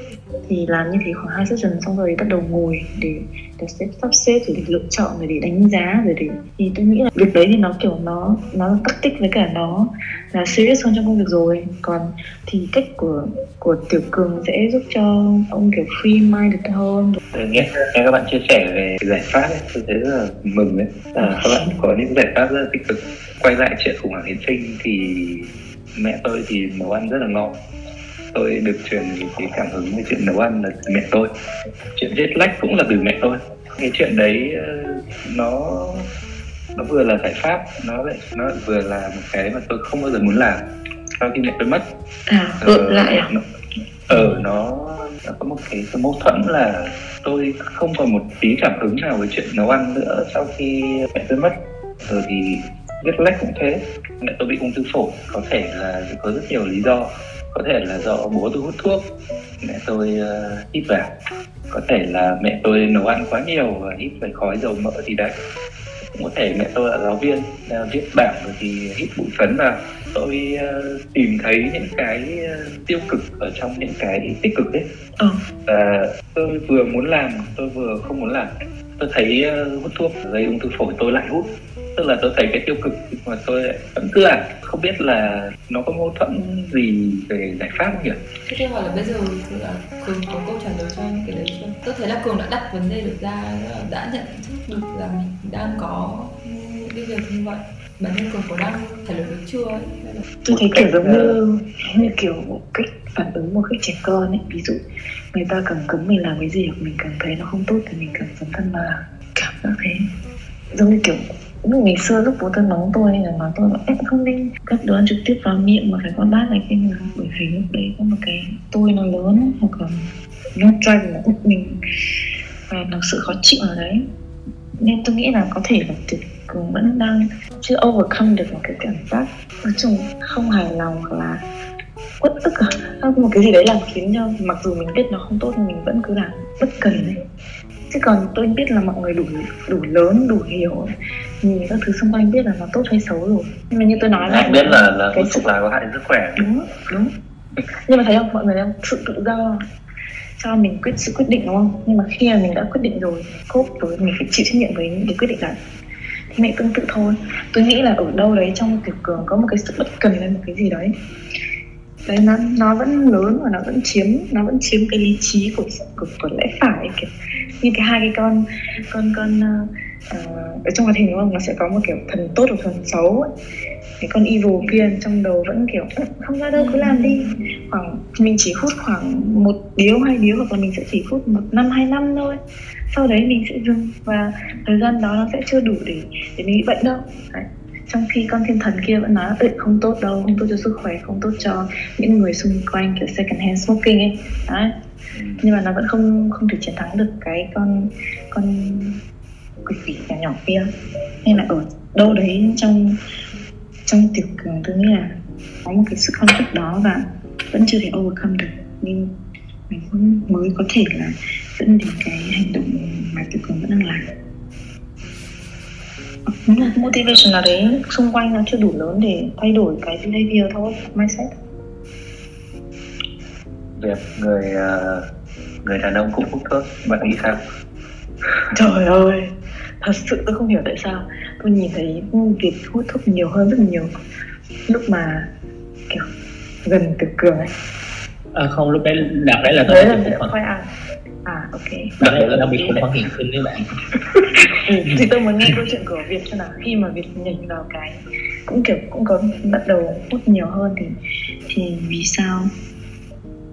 Thì làm như thế khoảng hai session, xong rồi bắt đầu ngồi để để xếp sắp xếp, rồi để lựa chọn, rồi để đánh giá, rồi để thì tôi nghĩ là việc đấy thì nó kiểu nó nó là tactic với cả nó là serious hơn trong công việc rồi. Còn thì cách của của tiểu cường sẽ giúp cho ông kiểu free minded hơn nghe, nghe các bạn chia sẻ về giải pháp ấy, tôi thấy rất là mừng đấy à, các bạn có những giải pháp rất là tích cực. Quay lại chuyện khủng hoảng hiến sinh thì mẹ tôi thì nấu ăn rất là ngon. Tôi được truyền cái cảm hứng về chuyện nấu ăn là từ mẹ tôi. Chuyện viết lách cũng là từ mẹ tôi. Cái chuyện đấy ờ, nó nó vừa là giải pháp nó lại nó vừa là một cái mà tôi không bao giờ muốn làm. Sau khi mẹ tôi mất à gợi lại à? nó, ờ nó, nó có một cái, cái mâu thuẫn là tôi không còn một tí cảm hứng nào với chuyện nấu ăn nữa sau khi mẹ tôi mất. Rồi thì viết lách cũng thế. Mẹ tôi bị ung thư phổi có thể là có rất nhiều lý do. Có thể là do bố tôi hút thuốc mẹ tôi uh, hít vào. Có thể là mẹ tôi nấu ăn quá nhiều và hít phải khói dầu mỡ thì đấy cũng có thể mẹ tôi là giáo viên viết bảng rồi thì hít bụi phấn vào. Tôi ờ, tìm thấy những cái ờ, tiêu cực ở trong những cái tích cực ấy. Ờ. Và tôi vừa muốn làm tôi vừa không muốn làm. Tôi thấy hút thuốc gây ung thư phổi tôi lại hút tức là tôi thấy cái tiêu cực mà tôi vẫn cứ làm không biết là nó có mâu thuẫn gì về giải pháp không nhỉ Thế tôi hỏi là bây giờ là Cường có câu trả lời cho em cái đấy chưa? Tôi thấy là Cường đã đặt vấn đề được ra, là đã nhận thức được là mình đang có cái việc như vậy. Bản thân Cường có đang trả lời được chưa ấy? Là- tôi thấy kiểu giống như như kiểu một cách phản ứng một cách trẻ con ấy ví dụ người ta càng cấm mình làm cái gì hoặc mình càng thấy nó không tốt thì mình càng dấn thân làm. cảm giác thế giống như kiểu lúc ngày xưa lúc bố tôi mắng tôi là mắng tôi là em không nên cất đồ ăn trực tiếp vào miệng mà phải con bát này kia. Mà bởi vì lúc đấy có một cái tôi nó lớn, hoặc là nó trai nó út mình, và nó sự khó chịu ở đấy. Nên tôi nghĩ là có thể là tuyệt cường vẫn đang chưa overcome được một cái cảm giác nói chung không hài lòng hoặc là uất ức à. Một cái gì đấy làm khiến cho mặc dù mình biết nó không tốt nhưng mình vẫn cứ làm bất cần đấy chứ còn tôi biết là mọi người đủ đủ lớn đủ hiểu nhìn các thứ xung quanh biết là nó tốt hay xấu rồi. Nhưng mà như tôi nói lại biết là là cái thuốc lá có hại sức khỏe. Đúng đúng. Nhưng mà thấy không? Mọi người đang sự tự do cho mình quyết sự quyết định đúng không? Nhưng mà khi mà mình đã quyết định rồi cốt rồi mình phải chịu trách nhiệm với những cái quyết định đấy thì mẹ tương tự thôi. Tôi nghĩ là ở đâu đấy trong tiểu cường có một cái sự bất cần hay một cái gì đấy. Đấy nó nó vẫn lớn và nó vẫn chiếm nó vẫn chiếm cái lý trí của của, của lẽ phải kiểu như cái hai cái con con con uh, ở trong hoạt hình đúng không? Nó sẽ có một kiểu thần tốt và thần xấu ấy. cái con evil kia trong đầu vẫn kiểu không ra đâu cứ làm đi. Khoảng mình chỉ hút khoảng một điếu hai điếu hoặc là mình sẽ chỉ hút một năm hai năm thôi. Sau đấy mình sẽ dừng và thời gian đó nó sẽ chưa đủ để để mình bị bệnh đâu. Đấy. trong khi con thiên thần kia vẫn nói ừ, không tốt đâu không tốt cho sức khỏe không tốt cho những người xung quanh kiểu second hand smoking ấy. Đấy. Ừ. nhưng mà nó vẫn không không thể chiến thắng được cái con con quỷ quỷ nhỏ nhỏ kia. Nên là ở đâu đấy trong trong tiểu cường tôi nghĩ là có một cái sự conflict đó và vẫn chưa thể overcome được. Nhưng mình cũng mới có thể là dẫn đến cái hành động mà tiểu cường vẫn đang làm. Ờ, Đúng là motivation nào đấy xung quanh nó chưa đủ lớn để thay đổi cái behavior thôi, mindset? Việc người ờ, người đàn ông cũng hút thuốc bạn nghĩ sao? Trời ơi thật sự tôi không hiểu tại sao. Tôi nhìn thấy Việt hút thuốc nhiều hơn rất nhiều. Lúc mà kiểu gần từ cường ấy. À, không lúc đấy đợt đấy là tôi đấy là khoai à? À ok. Đợt đấy là đang bị khủng hoảng hiện sinh đấy bạn. Ừ, thì tôi muốn nghe câu chuyện của Việt xem nào. Khi mà Việt nhảy vào cái cũng kiểu cũng có bắt đầu hút nhiều hơn thì thì vì sao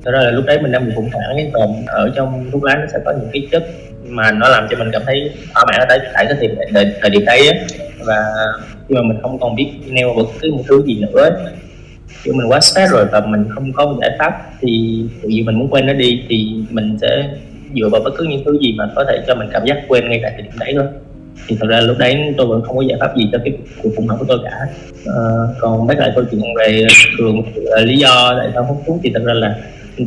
Thật ra là lúc đấy mình đang bị khủng hoảng cái còn ở trong thuốc lá nó sẽ có những cái chất mà nó làm cho mình cảm thấy thỏa mãn ở tại tại cái thời, thời, thời điểm đấy ấy. và khi mà mình không còn biết neo bất cứ một thứ gì nữa ấy, mình quá stress rồi và mình không có một giải pháp thì tự nhiên mình muốn quên nó đi thì mình sẽ dựa vào bất cứ những thứ gì mà có thể cho mình cảm giác quên ngay tại thời điểm đấy thôi thì thật ra lúc đấy tôi vẫn không có giải pháp gì cho cái cuộc khủng hoảng của tôi cả à, còn bác lại câu chuyện về ờ, thường uh, lý do tại sao hút thuốc thì thật ra là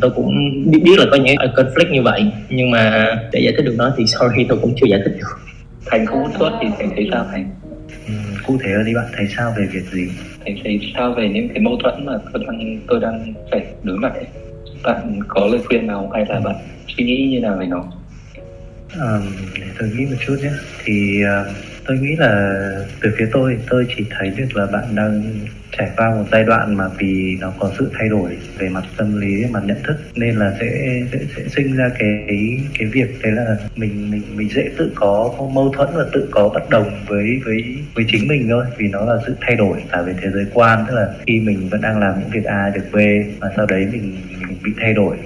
tôi cũng biết, biết là có những uh, conflict như vậy. Nhưng mà để giải thích được nó thì sorry tôi cũng chưa giải thích được. Thành không hút thuốc thì thành thấy sao thành Ừ, cụ thể hơn đi bạn thấy sao về việc gì? Thành thấy sao về những cái mâu thuẫn mà tôi đang tôi đang phải đối mặt ấy? Bạn có lời khuyên nào không? hay là bạn suy nghĩ như nào về nó? Ờm, để tôi nghĩ một chút nhé. Thì ờ, tôi nghĩ là từ phía tôi tôi chỉ thấy được là bạn đang trải qua một giai đoạn mà vì nó có sự thay đổi về mặt tâm lý về mặt nhận thức nên là sẽ sẽ, sẽ sinh ra cái cái việc đấy là mình mình mình dễ tự có mâu thuẫn và tự có bất đồng với với với chính mình thôi vì nó là sự thay đổi cả về thế giới quan. Tức là khi mình vẫn đang làm những việc A được B mà sau đấy mình, mình bị thay đổi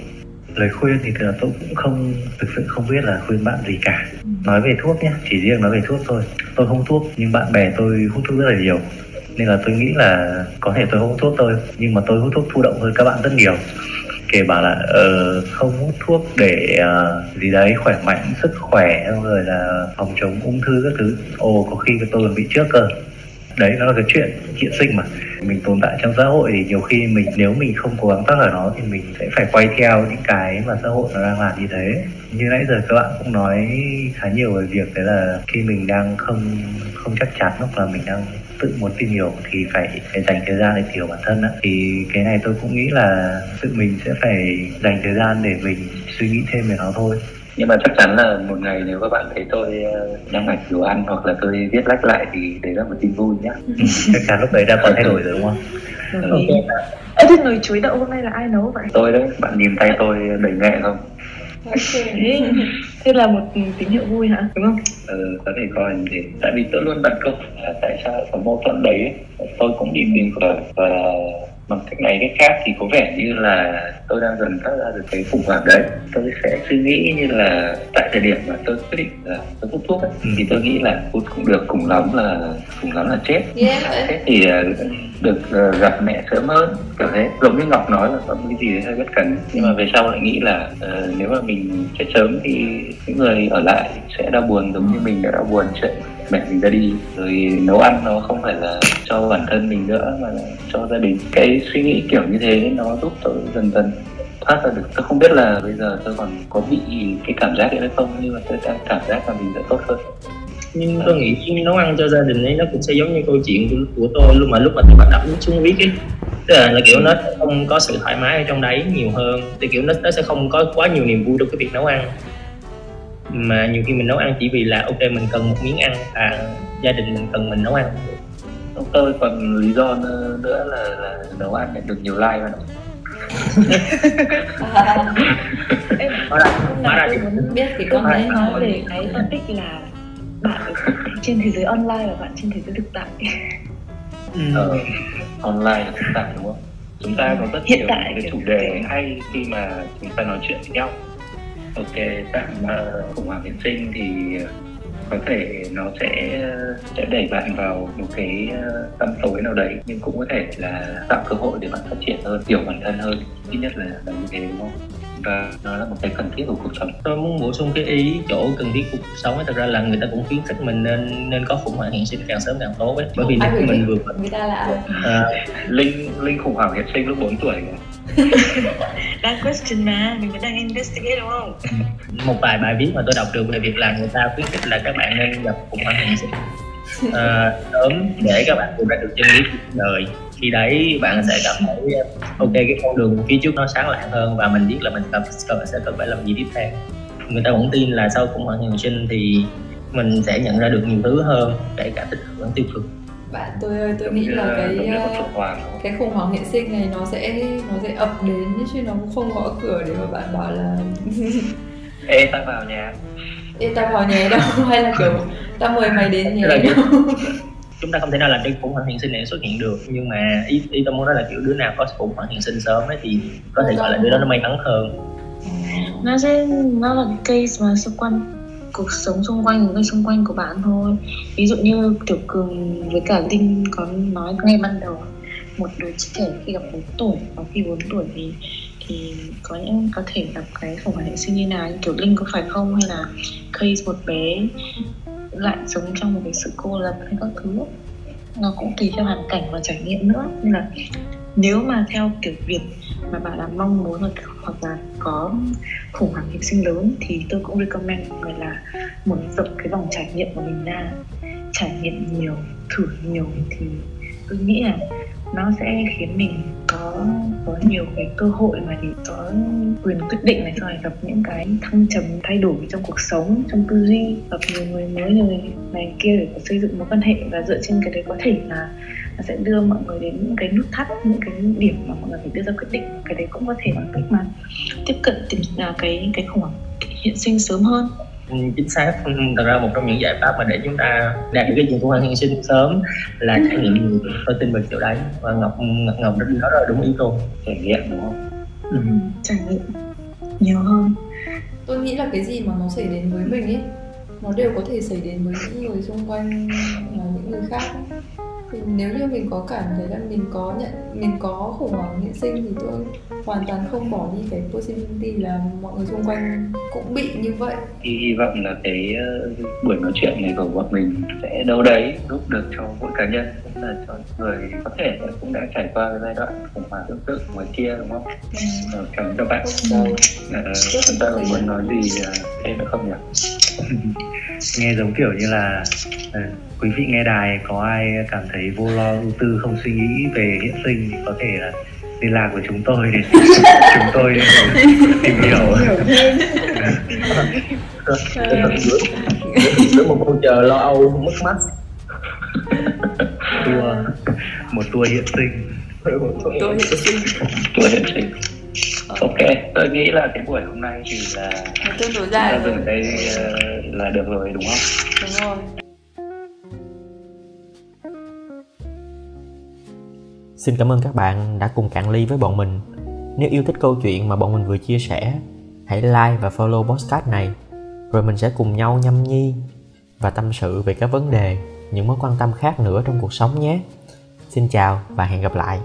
lời khuyên thì thật là tôi cũng không thực sự không biết là khuyên bạn gì cả. Nói về thuốc nhé chỉ riêng nói về thuốc thôi. Tôi không thuốc nhưng bạn bè tôi hút thuốc rất là nhiều. Nên là tôi nghĩ là có thể tôi không hút thuốc thôi nhưng mà tôi hút thuốc thụ động hơn các bạn rất nhiều. Kể bảo là uh, không hút thuốc để uh, gì đấy khỏe mạnh sức khỏe rồi là phòng chống ung thư các thứ. Ồ có khi tôi còn bị trước cơ đấy, nó là cái chuyện hiện sinh mà. Mình tồn tại trong xã hội thì nhiều khi mình, nếu mình không cố gắng thoát khỏi nó thì mình sẽ phải quay theo những cái mà xã hội nó đang làm như thế. Như nãy giờ các bạn cũng nói khá nhiều về việc đấy là khi mình đang không không chắc chắn hoặc là mình đang tự muốn tìm hiểu thì phải phải dành thời gian để tìm hiểu bản thân á. Thì cái này tôi cũng nghĩ là tự mình sẽ phải dành thời gian để mình suy nghĩ thêm về nó thôi nhưng mà chắc chắn là một ngày nếu các bạn thấy tôi ờ, đang mạch đồ ăn hoặc là tôi viết lách lại thì đấy là một tin vui nhé Ừ, chắc chắn lúc đấy đã có thay đổi rồi đúng không ý. Ê, thế nồi chuối đậu hôm nay là ai nấu vậy? tôi đấy bạn nhìn tay tôi đầy nghệ không Ê, thế là một tín hiệu vui hả? Đúng không? ừ, có thể coi như thế tại vì tôi luôn đặt câu là tại sao có mâu thuẫn đấy ấy. tôi cũng đi tìm hiểu và bằng cách này cách khác thì có vẻ như là tôi đang dần thoát ra được cái khủng hoảng đấy. Tôi sẽ suy nghĩ như là tại thời điểm mà tôi quyết định là tôi hút thuốc ấy, Ừ. thì tôi nghĩ là hút cũng được cùng lắm là cùng lắm là chết. Yeah, thế thì ờ, được ờ, gặp mẹ sớm hơn kiểu thế. Giống như ngọc nói là có cái gì đấy hơi bất cần nhưng mà về sau lại nghĩ là ờ, nếu mà mình chết sớm thì những người ở lại sẽ đau buồn giống như mình đã đau buồn chuyện mẹ mình ra đi. Rồi nấu ăn nó không phải là cho bản thân mình nữa mà là cho gia đình. Cái suy nghĩ kiểu như thế nó giúp tôi dần dần thoát ra được. Tôi không biết là bây giờ tôi còn có bị cái cảm giác đấy hay không nhưng mà tôi đang cảm giác là mình đã tốt hơn. Nhưng tôi nghĩ khi nấu ăn cho gia đình ấy nó cũng sẽ giống như câu chuyện của, của tôi lúc mà lúc mà tôi bắt đầu xuống viết ấy. Tức là, là kiểu nó không có sự thoải mái ở trong đấy nhiều hơn. Thì kiểu nó nó sẽ không có quá nhiều niềm vui trong cái việc nấu ăn mà nhiều khi mình nấu ăn chỉ vì là ok mình cần một miếng ăn à gia đình mình cần mình nấu ăn. Tôi còn lý do nữa là, là nấu ăn nhận được nhiều like mà. À, Em hôm nào tôi muốn biết thì con đấy muốn nói về cái phân tích là bạn trên thế giới online và bạn trên thế giới thực tại. Ờ, online thực tại đúng không? Chúng ta có rất Hiện nhiều tại cái chủ đề hay khi mà chúng ta nói chuyện với nhau ok bạn uh, khủng hoảng hiện sinh thì có thể nó sẽ sẽ đẩy bạn vào một cái ờ, tăm tối nào đấy nhưng cũng có thể là tạo cơ hội để bạn phát triển hơn hiểu bản thân hơn. Ít nhất là là như thế đúng không? Và nó là một cái cần thiết của cuộc sống. Tôi muốn bổ sung cái ý chỗ cần thiết của cuộc sống ấy. Thật ra là người ta cũng khuyến khích mình nên nên có khủng hoảng hiện sinh càng sớm càng tốt ấy. Bởi vì Ai mình vừa người ta là à, linh linh khủng hoảng hiện sinh lúc 4 tuổi rồi đang question mà mình vẫn đang investigate đúng không? Một vài bài viết mà tôi đọc được về việc là người ta khuyến khích là các bạn nên gặp khủng hoảng sinh à, sớm để các bạn tìm ra được chân lý cuộc đời. Khi đấy bạn sẽ cảm thấy ok cái con đường phía trước nó sáng lạng hơn và mình biết là mình cần, cần sẽ cần phải làm gì tiếp theo. Người ta vẫn tin là sau khủng hoảng hiện sinh thì mình sẽ nhận ra được nhiều thứ hơn kể cả tích cực tiêu cực bạn tôi ơi tôi nghĩ là cái ờ, cái khủng hoảng hiện sinh này nó sẽ nó sẽ ập đến chứ nó cũng không gõ cửa để mà bạn bảo là ê ta vào nhà. Ê tao vào nhé đâu? Hay là kiểu tao mời mày đến là đâu? chúng ta không thể nào làm cho khủng hoảng hiện sinh này xuất hiện được nhưng mà ý ý tôi muốn nói là kiểu đứa nào có khủng hoảng hiện sinh sớm ấy thì có thể gọi là đứa đó nó may mắn hơn. Nó sẽ nó là case mà xung quanh cuộc sống xung quanh, những người xung quanh của bạn thôi. Ví dụ như tiểu cường với cả linh có nói ngay ban đầu, một đứa trẻ khi gặp 4 tuổi, và khi 4 tuổi thì thì có những, có thể gặp cái khủng hoảng hệ sinh như nào kiểu linh có phải không? Hay là case một bé lại sống trong một cái sự cô lập hay các thứ? Nó cũng tùy theo hoàn cảnh và trải nghiệm nữa. Nên là nếu mà theo kiểu Việt mà bạn là mong muốn hoặc, hoặc là có khủng hoảng hiện sinh lớn thì tôi cũng recommend mọi người là mở rộng cái vòng trải nghiệm của mình ra. Trải nghiệm nhiều thử nhiều thì tôi nghĩ là nó sẽ khiến mình có có nhiều cái cơ hội mà để có quyền quyết định này rồi gặp những cái thăng trầm thay đổi trong cuộc sống trong tư duy gặp nhiều người mới người này kia để có xây dựng mối quan hệ. Và dựa trên cái đấy có thể là nó sẽ đưa mọi người đến những cái nút thắt những cái điểm mà mọi người phải đưa ra quyết định. Cái đấy cũng có thể là cách mà tiếp cận tìm là cái cái khủng hoảng hiện sinh sớm hơn. Ừ, chính xác. Ừ, thật ra một trong những giải pháp mà để chúng ta đạt được cái chuyện khủng hoảng hiện sinh sớm là trải nghiệm nhiều tôi tin vào điều đấy. Và ngọc ngọc ngọc rất đó là đúng ý luôn trải nghiệm đúng không? Ừ. trải nghiệm nhiều hơn. Tôi nghĩ là cái gì mà nó xảy đến với mình ấy nó đều có thể xảy đến với những người xung quanh và những người khác ấy. Nếu như mình có cảm thấy là mình có nhận mình có khủng hoảng hiện sinh thì tôi hoàn toàn không bỏ đi cái possibility là mọi người xung quanh cũng bị như vậy thì hy vọng là cái ờ, buổi nói chuyện này của bọn mình sẽ đâu đấy giúp được cho mỗi cá nhân cũng là cho người có thể cũng đã trải qua cái giai đoạn khủng hoảng tương tự ngoài kia đúng không? Ờ, cảm ơn các bạn. Ờ, chúng ta muốn nói gì thêm nữa không nhỉ? Nghe giống kiểu như là ờ, quý vị nghe đài có ai cảm thấy vô lo ưu tư không suy nghĩ về hiện sinh thì có thể là liên lạc với chúng tôi để chúng tôi tìm hiểu. Với một câu chờ lo âu mất mát tour một tour hiện sinh. Hiện sinh. Tuổi hiện sinh. Ok, tôi nghĩ là cái buổi hôm nay thì là tương đối dài rồi đây ờ, là được rồi đúng không? đúng rồi Xin cảm ơn các bạn đã cùng cạn ly với bọn mình. Nếu yêu thích câu chuyện mà bọn mình vừa chia sẻ, hãy like và follow podcast này, rồi mình sẽ cùng nhau nhâm nhi và tâm sự về các vấn đề, những mối quan tâm khác nữa trong cuộc sống nhé. Xin chào và hẹn gặp lại.